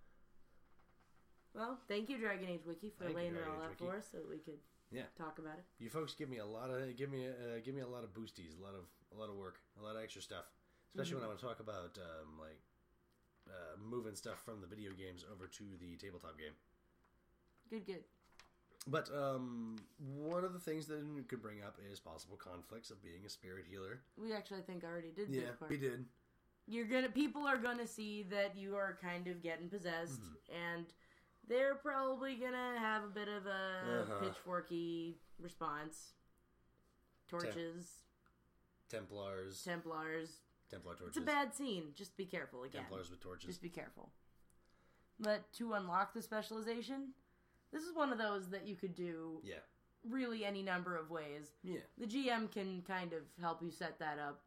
Well, thank you, Dragon Age Wiki, for Thank you, laying it Dragon all Age out Wiki. for us so that we could Yeah. talk about it. You folks give me a lot of give me uh, give me a lot of boosties, a lot of a lot of work, a lot of extra stuff. Especially when I want to talk about um, like uh, moving stuff from the video games over to the tabletop game. Good, good. But um, one of the things that we could bring up is possible conflicts of being a spirit healer. We actually, I think, I already did Yeah, this part. we did. You're gonna. People are gonna see that you are kind of getting possessed, Mm-hmm. and they're probably gonna have a bit of a Uh-huh. pitchforky response. Torches. Templars, Templars. Templar torches, It's a bad scene. Just be careful again. Templars with torches. Just be careful. But to unlock the specialization, this is one of those that you could do yeah, really any number of ways. yeah, The GM can kind of help you set that up.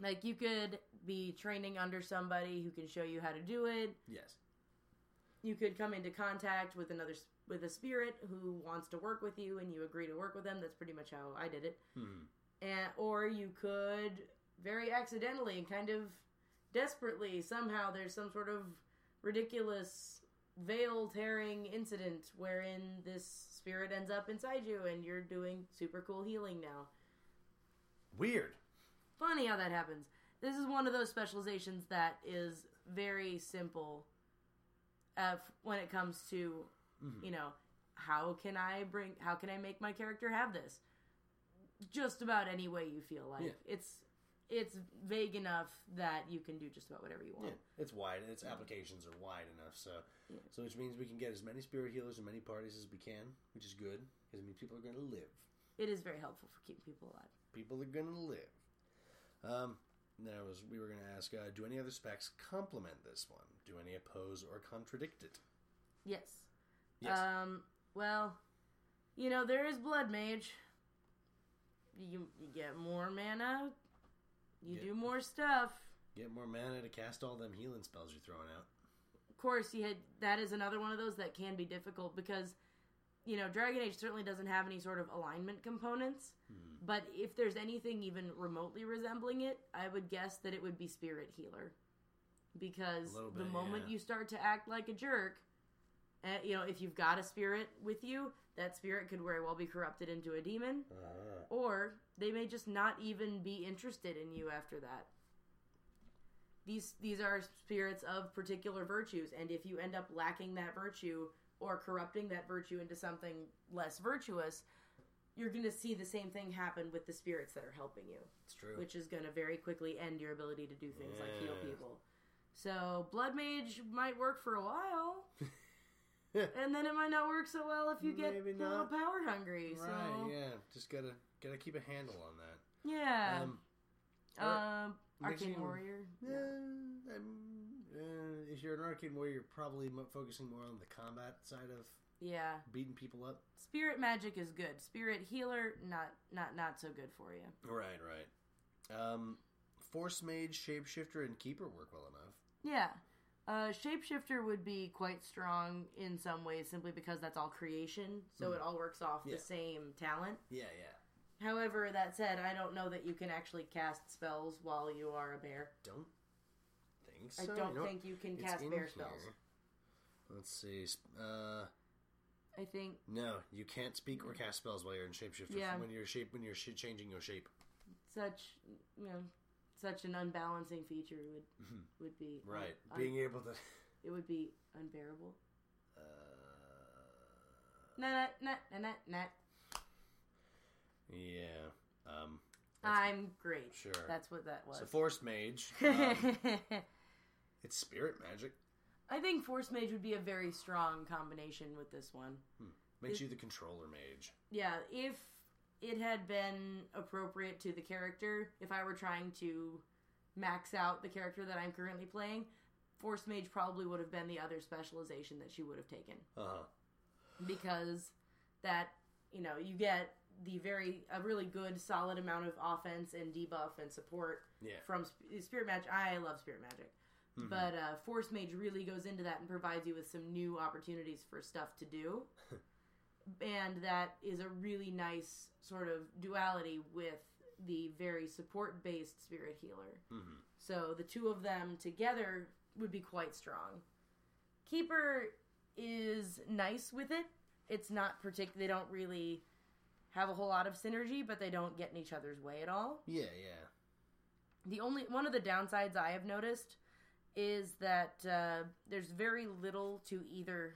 Like you could be training under somebody who can show you how to do it. yes, You could come into contact with another with a spirit who wants to work with you and you agree to work with them. That's pretty much how I did it. hmm. and or you could very accidentally and kind of desperately somehow there's some sort of ridiculous veil tearing incident wherein this spirit ends up inside you and you're doing super cool healing now. Weird. funny how that happens. This is one of those specializations that is very simple uh, when it comes to you know how can i bring how can i make my character have this? Just about any way you feel like. Yeah. it's it's vague enough that you can do just about whatever you want Yeah, it's wide. and Its applications are wide enough, so so which means we can get as many spirit healers and many parties as we can, which is good because it means people are going to live. it is very helpful for keeping people alive People are going to live. Um, now was we were going to ask, uh, do any other specs complement this one? Do any oppose or contradict it? yes Yes. Um. Well, you know there is blood mage. You you get more mana. You Yeah. do more stuff. Get more mana to cast all them healing spells you're throwing out. Of course, you had that is another one of those that can be difficult because you know Dragon Age certainly doesn't have any sort of alignment components. Hmm. But if there's anything even remotely resembling it, I would guess that it would be Spirit Healer. Because little the moment yeah. you start to act like a jerk, uh, you know, if you've got a spirit with you, that spirit could very well be corrupted into a demon, Uh-huh. or they may just not even be interested in you after that. These these are spirits of particular virtues, and if you end up lacking that virtue or corrupting that virtue into something less virtuous, you're going to see the same thing happen with the spirits that are helping you, It's true. which is going to very quickly end your ability to do things like heal people. So blood mage might work for a while. and then it might not work so well if you get a little power hungry. right? So Yeah. Just gotta gotta keep a handle on that. yeah. Um, Um, Arcane you- Warrior. Yeah, I'm, uh, if you're an Arcane warrior, you're probably focusing more on the combat side of Yeah. beating people up. Spirit magic is good. Spirit healer, not not not so good for you. Right, right. Um, Force Mage, Shapeshifter, and Keeper work well enough. Yeah. Uh, shapeshifter would be quite strong in some ways simply because that's all creation, so it all works off. Yeah. the same talent. Yeah, yeah. However, that said, I don't know that you can actually cast spells while you are a bear. Don't think so. I don't think you can cast bear here. spells. Let's see. Uh, I think no, you can't speak or cast spells while you're in shapeshifter. Yeah. When you're shape, when you're sh- changing your shape. such you know such an unbalancing feature would would be Mm-hmm. Right. un- Being able to. it would be unbearable. Uh, Nah, nah, nah, nah, nah. Yeah. Um. I'm great. Sure. That's what that was. So Force Mage. Um, it's spirit magic. I think Force Mage would be a very strong combination with this one. Makes you the controller mage. Yeah, if it had been appropriate to the character, if I were trying to max out the character that I'm currently playing, Force Mage probably would have been the other specialization that she would have taken. Uh huh. because that you know you get the very a really good solid amount of offense and debuff and support Yeah. from Sp- spirit magic i love spirit magic but uh, force mage really goes into that and provides you with some new opportunities for stuff to do and that is a really nice sort of duality with the very support based spirit healer Mm-hmm. so the two of them together would be quite strong. Keeper is nice with it. It's not particular. They don't really have a whole lot of synergy, but they don't get in each other's way at all. Yeah, yeah. The only one of the downsides I have noticed is that uh, there's very little to either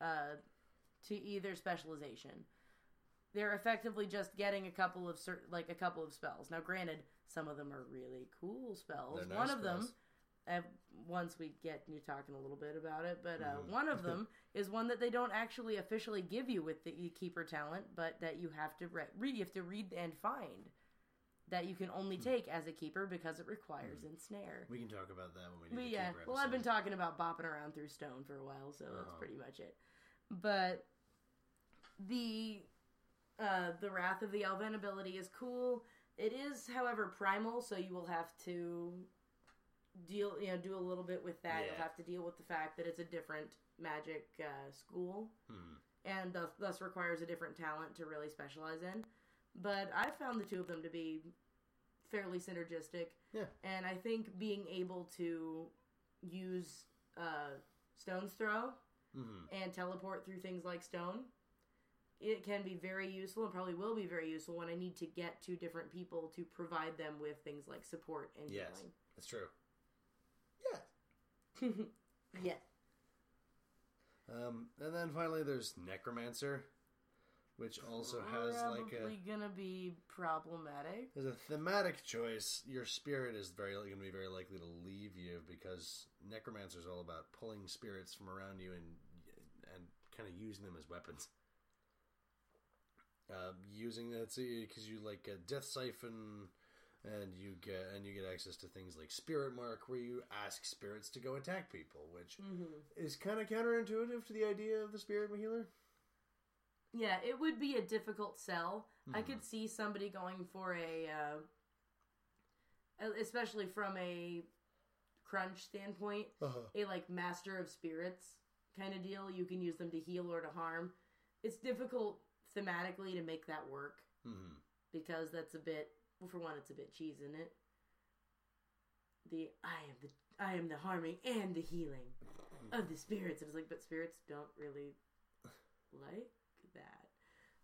uh, to either specialization. They're effectively just getting a couple of cert- like a couple of spells. Now, granted, some of them are really cool spells. They're one of them, spells. uh, once we get you talking a little bit about it, but uh, Mhm. one of them is one that they don't actually officially give you with the keeper talent, but that you have to re- read. You have to read and find. that you can only take as a keeper because it requires Hmm. ensnare. We can talk about that when we do But yeah, well, I've been talking about bopping around through stone for a while, so that's Uh-huh. pretty much it. But the uh, the Wrath of the Elvhen ability is cool. It is, however, primal, so you will have to deal, you know, do a little bit with that. You'll have to deal with the fact that it's a different magic uh, school, Hmm. and thus, thus requires a different talent to really specialize in. But I found the two of them to be fairly synergistic. Yeah. And I think being able to use uh, Stone's Throw Mhm. and teleport through things like stone, it can be very useful and probably will be very useful when I need to get to different people to provide them with things like support and Yes, healing. that's true. Yeah. Um, and then finally, there's Necromancer, which also has like a Probably gonna be problematic. As a thematic choice, your spirit is very going to be very likely to leave you because necromancer is all about pulling spirits from around you and and kind of using them as weapons. Uh, using that because you like a death siphon, and you get and you get access to things like spirit mark, where you ask spirits to go attack people, which is kind of counterintuitive to the idea of the spirit healer. Yeah, it would be a difficult sell. I Mm-hmm. could see somebody going for a, uh, especially from a crunch standpoint, Uh-huh. a like master of spirits kind of deal. You can use them to heal or to harm. It's difficult thematically to make that work hmm because that's a bit. Well, for one, it's a bit cheese in it. The I am the I am the harming and the healing of the spirits. It was like, but spirits don't really like that.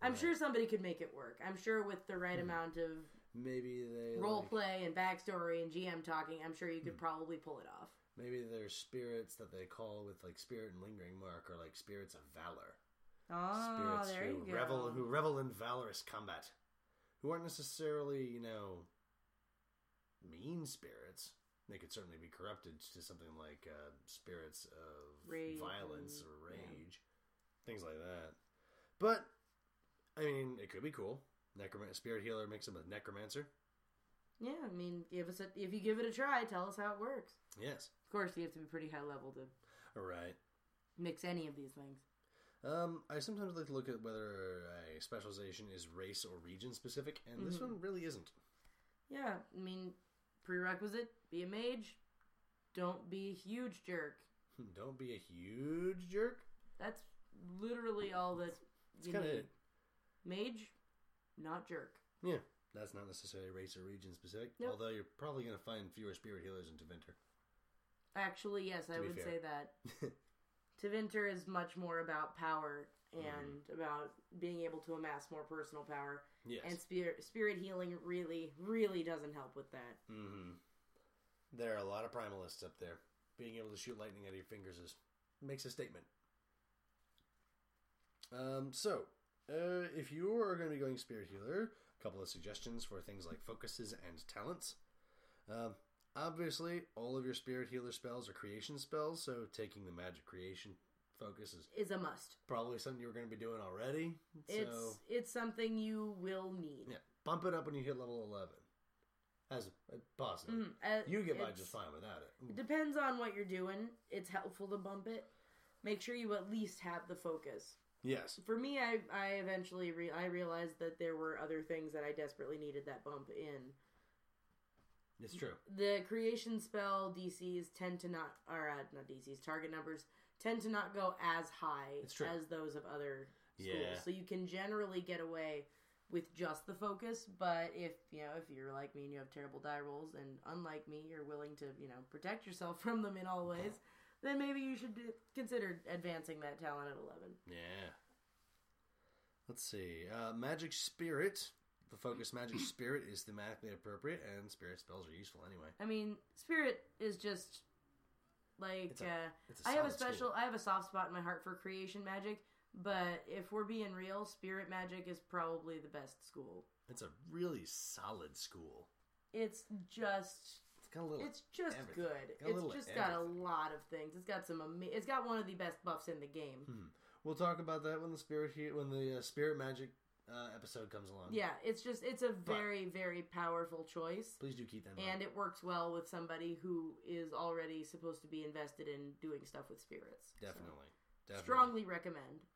I'm sure somebody could make it work. I'm sure with the right hmm. amount of Maybe they role like- play and backstory and GM talking, I'm sure you could hmm. probably pull it off. Maybe there's spirits that they call with like spirit and lingering mark or like spirits of valor. Oh, spirits there who you go. revel who revel in valorous combat. Who aren't necessarily, you know, mean spirits. They could certainly be corrupted to something like uh, spirits of Rage violence or yeah. rage, things like that. But I mean, it could be cool. Necroman- spirit healer mix them with necromancer. Yeah, I mean, give us a, if you give it a try, tell us how it works. Yes, Of course, you have to be pretty high level to all right. mix any of these things. Um, I sometimes like to look at whether a specialization is race or region specific, and this one really isn't. Yeah, I mean, prerequisite: be a mage. Don't be a huge jerk. Don't be a huge jerk. That's literally all that It's you kind of need. it. Mage, not jerk. Yeah, that's not necessarily race or region specific. Nope. Although you're probably going to find fewer spirit healers in Tevinter. Actually, yes, I be would fair. say that. Tevinter is much more about power and about being able to amass more personal power. yes. And spirit spirit healing really, really doesn't help with that. hmm There are a lot of primalists up there. Being able to shoot lightning out of your fingers is makes a statement. Um, so, uh, if you are going to be going spirit healer, a couple of suggestions for things like focuses and talents. Um, obviously, all of your spirit healer spells are creation spells, so taking the magic creation focus is Is a must. probably something you were going to be doing already. It's so, it's something you will need. yeah, bump it up when you hit level eleven. As uh, possible, Mhm. Uh, you get by just fine without it. It depends on what you're doing. It's helpful to bump it. Make sure you at least have the focus. Yes, For me, I I eventually re- I realized that there were other things that I desperately needed that bump in. It's true. The creation spell DCs tend to not, or uh, not DCs, target numbers tend to not go as high as those of other schools. Yeah. So you can generally get away with just the focus. But if you know if you're like me and you have terrible die rolls, and unlike me, you're willing to you know protect yourself from them in all ways, then maybe you should consider advancing that talent at eleven. Yeah. Let's see. Uh, magic spirit. The focus magic spirit is thematically appropriate, and spirit spells are useful anyway. I mean, spirit is just like It's a- uh, it's a I have a solid special. I have a soft spot in my heart for creation magic. But if we're being real, spirit magic is probably the best school. It's a really solid school. It's just, It's got a little. it's just everything. good. Got a little It's of just got a everything. lot of things. It's got some, ama- it's got one of the best buffs in the game. We'll talk about that when the spirit he- when the uh, spirit magic uh, episode comes along. Yeah, it's just it's a very very powerful choice, Please do keep that in and it works well with somebody who is already supposed to be invested in doing stuff with spirits. So, Definitely. Definitely. strongly recommend.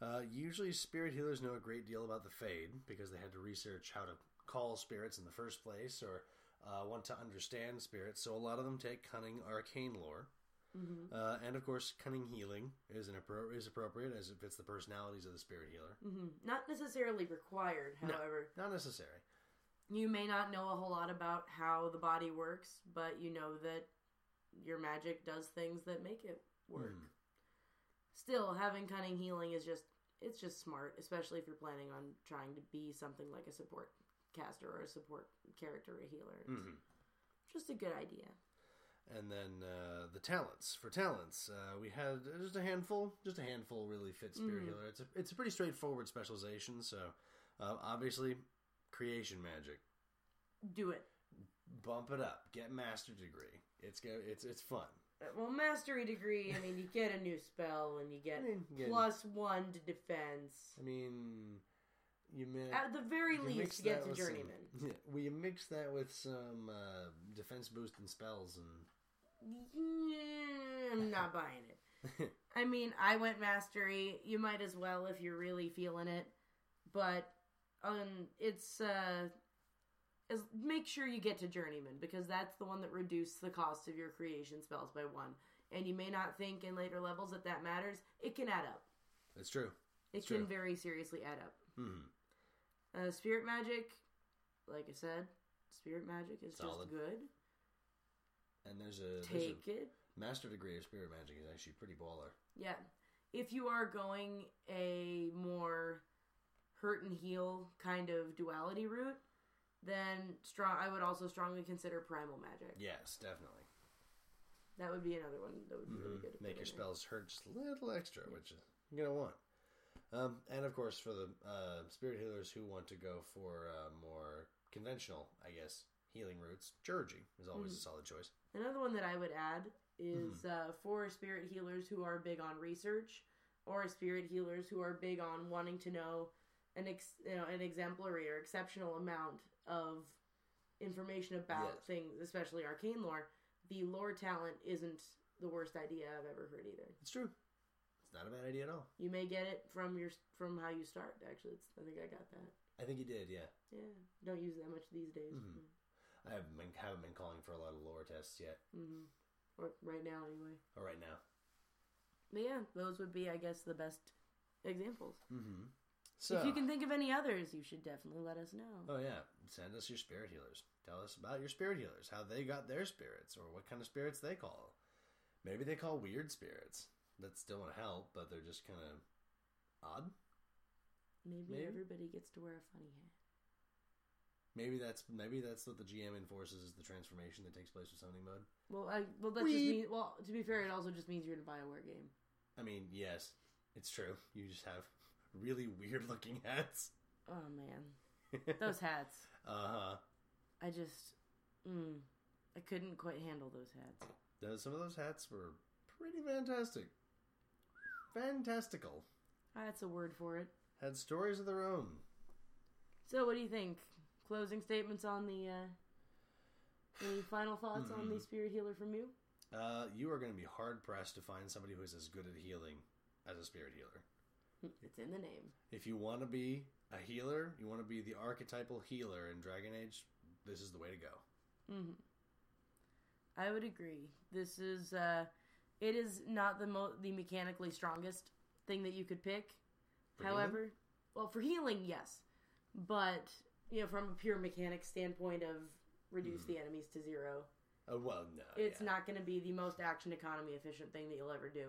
Uh, usually, spirit healers know a great deal about the Fade because they had to research how to call spirits in the first place or uh, want to understand spirits. So, a lot of them take cunning arcane lore. Mm-hmm. Uh, and of course, cunning healing is an appro- is appropriate as it fits the personalities of the spirit healer. hmm Not necessarily required, however. Not necessary. You may not know a whole lot about how the body works, but you know that your magic does things that make it work. Mhm. Still, having cunning healing is just it's just smart, especially if you're planning on trying to be something like a support caster or a support character, a healer. Mhm. Just a good idea. And then uh, the talents. For talents, uh, we had just a handful. Just a handful really fit spirit Mhm. healer. It's a it's a pretty straightforward specialization. So uh, obviously, creation magic. Do it. Bump it up. Get master degree. It's go. It's it's fun. Uh, Well, mastery degree. I mean, you get a new spell and you get I mean, you get- plus one to defense. I mean, you mi- At the very least, mix get to with some- journeyman. yeah, well, mix that with some uh, defense boosting spells, and Yeah, I'm not buying it. I mean, I went mastery. You might as well if you're really feeling it, but um, it's uh, is make sure you get to journeyman because that's the one that reduces the cost of your creation spells by one. And you may not think in later levels that that matters. It can add up. That's true. It can true. very seriously add up. hmm Uh, spirit magic, like I said, spirit magic is Solid. just good. And there's a, there's Take it. master degree of spirit magic is actually pretty baller. Yeah. If you are going a more hurt and heal kind of duality route, then strong I would also strongly consider primal magic. Yes, definitely. That would be another one that would be really Mhm. good. Make your there. spells hurt just a little extra, which you're gonna want. Um, and of course, for the uh, spirit healers who want to go for uh, more conventional, I guess, healing routes, Chirurgy is always Mm. a solid choice. Another one that I would add is Mm-hmm. uh, for spirit healers who are big on research, or spirit healers who are big on wanting to know an ex- you know an exemplary or exceptional amount of information about Yes. things, especially arcane lore. The lore talent isn't the worst idea I've ever heard either. It's true. It's not a bad idea at all. You may get it from your from how you start. Actually, it's, I think I got that. I think you did, yeah. Yeah, don't use it that much these days. Mhm. I haven't been, haven't been calling for a lot of lore tests yet, hmm Or right now, anyway. or right now. But yeah, those would be, I guess, the best examples. Mm-hmm. So, if you can think of any others, you should definitely let us know. oh yeah, send us your spirit healers. Tell us about your spirit healers, how they got their spirits, or what kind of spirits they call. Maybe they call weird spirits that still want to help, but they're just kind of odd. Maybe, Maybe. everybody gets to wear a funny hat. Maybe that's maybe that's what the GM enforces is the transformation that takes place with summoning mode. Well, I well that just means well to be fair, it also just means you're in a Bioware game. I mean, yes, it's true. You just have really weird looking hats. Oh man, those hats! uh huh. I just, mm, I couldn't quite handle those hats. Those, some of those hats were pretty fantastic. Fantastical. That's a word for it. Had stories of their own. So, what do you think? Closing statements on the. uh Any final thoughts on Hmm. the spirit healer from you? Uh, you are going to be hard pressed to find somebody who is as good at healing as a spirit healer. It's in the name. If you want to be a healer, you want to be the archetypal healer in Dragon Age, this is the way to go. hmm I would agree. This is uh it is not the mo- the mechanically strongest thing that you could pick. For However, well, for healing, yes, but you know, from a pure mechanic standpoint of reduce the enemies to zero, Oh well, no, it's yeah. not going to be the most action economy efficient thing that you'll ever do.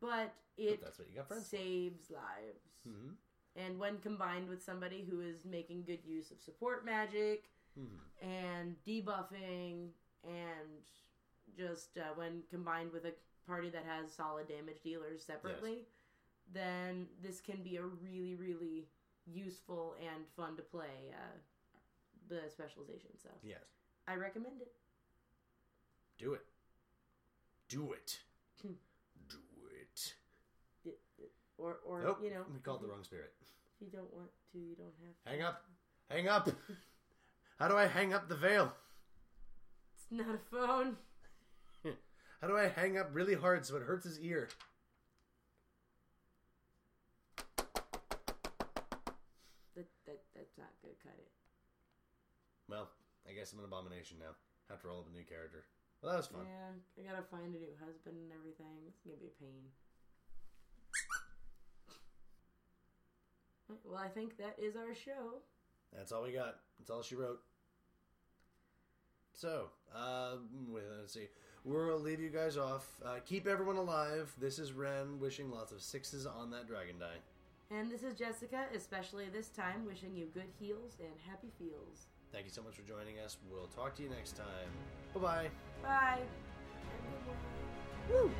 But it that's what you got friends for. saves lives. Mhm. And when combined with somebody who is making good use of support magic Mhm. and debuffing, and just uh, when combined with a party that has solid damage dealers separately, then this can be a really, really useful and fun to play uh, the specialization. So Yes, I recommend it. do it. Do it. Hmm. do it. Or, or Nope, you know, we called the wrong spirit. if If you don't want to, you don't have to. Hang up. Hang up. How do I hang up the veil? It's not a phone. How do I hang up really hard so it hurts his ear? That, that that's not gonna cut it. Well, I guess I'm an abomination now. Have to roll up a new character. Well, that was fun. Yeah, I gotta find a new husband and everything. It's gonna be a pain. Well, I think that is our show. That's all we got. That's all she wrote. So, uh, wait, let's see. We'll leave you guys off. Uh, keep everyone alive. This is Ren wishing lots of sixes on that dragon die. And this is Jessica, especially this time, wishing you good heals and happy feels. Thank you so much for joining us. We'll talk to you next time. Bye bye. Bye. Woo!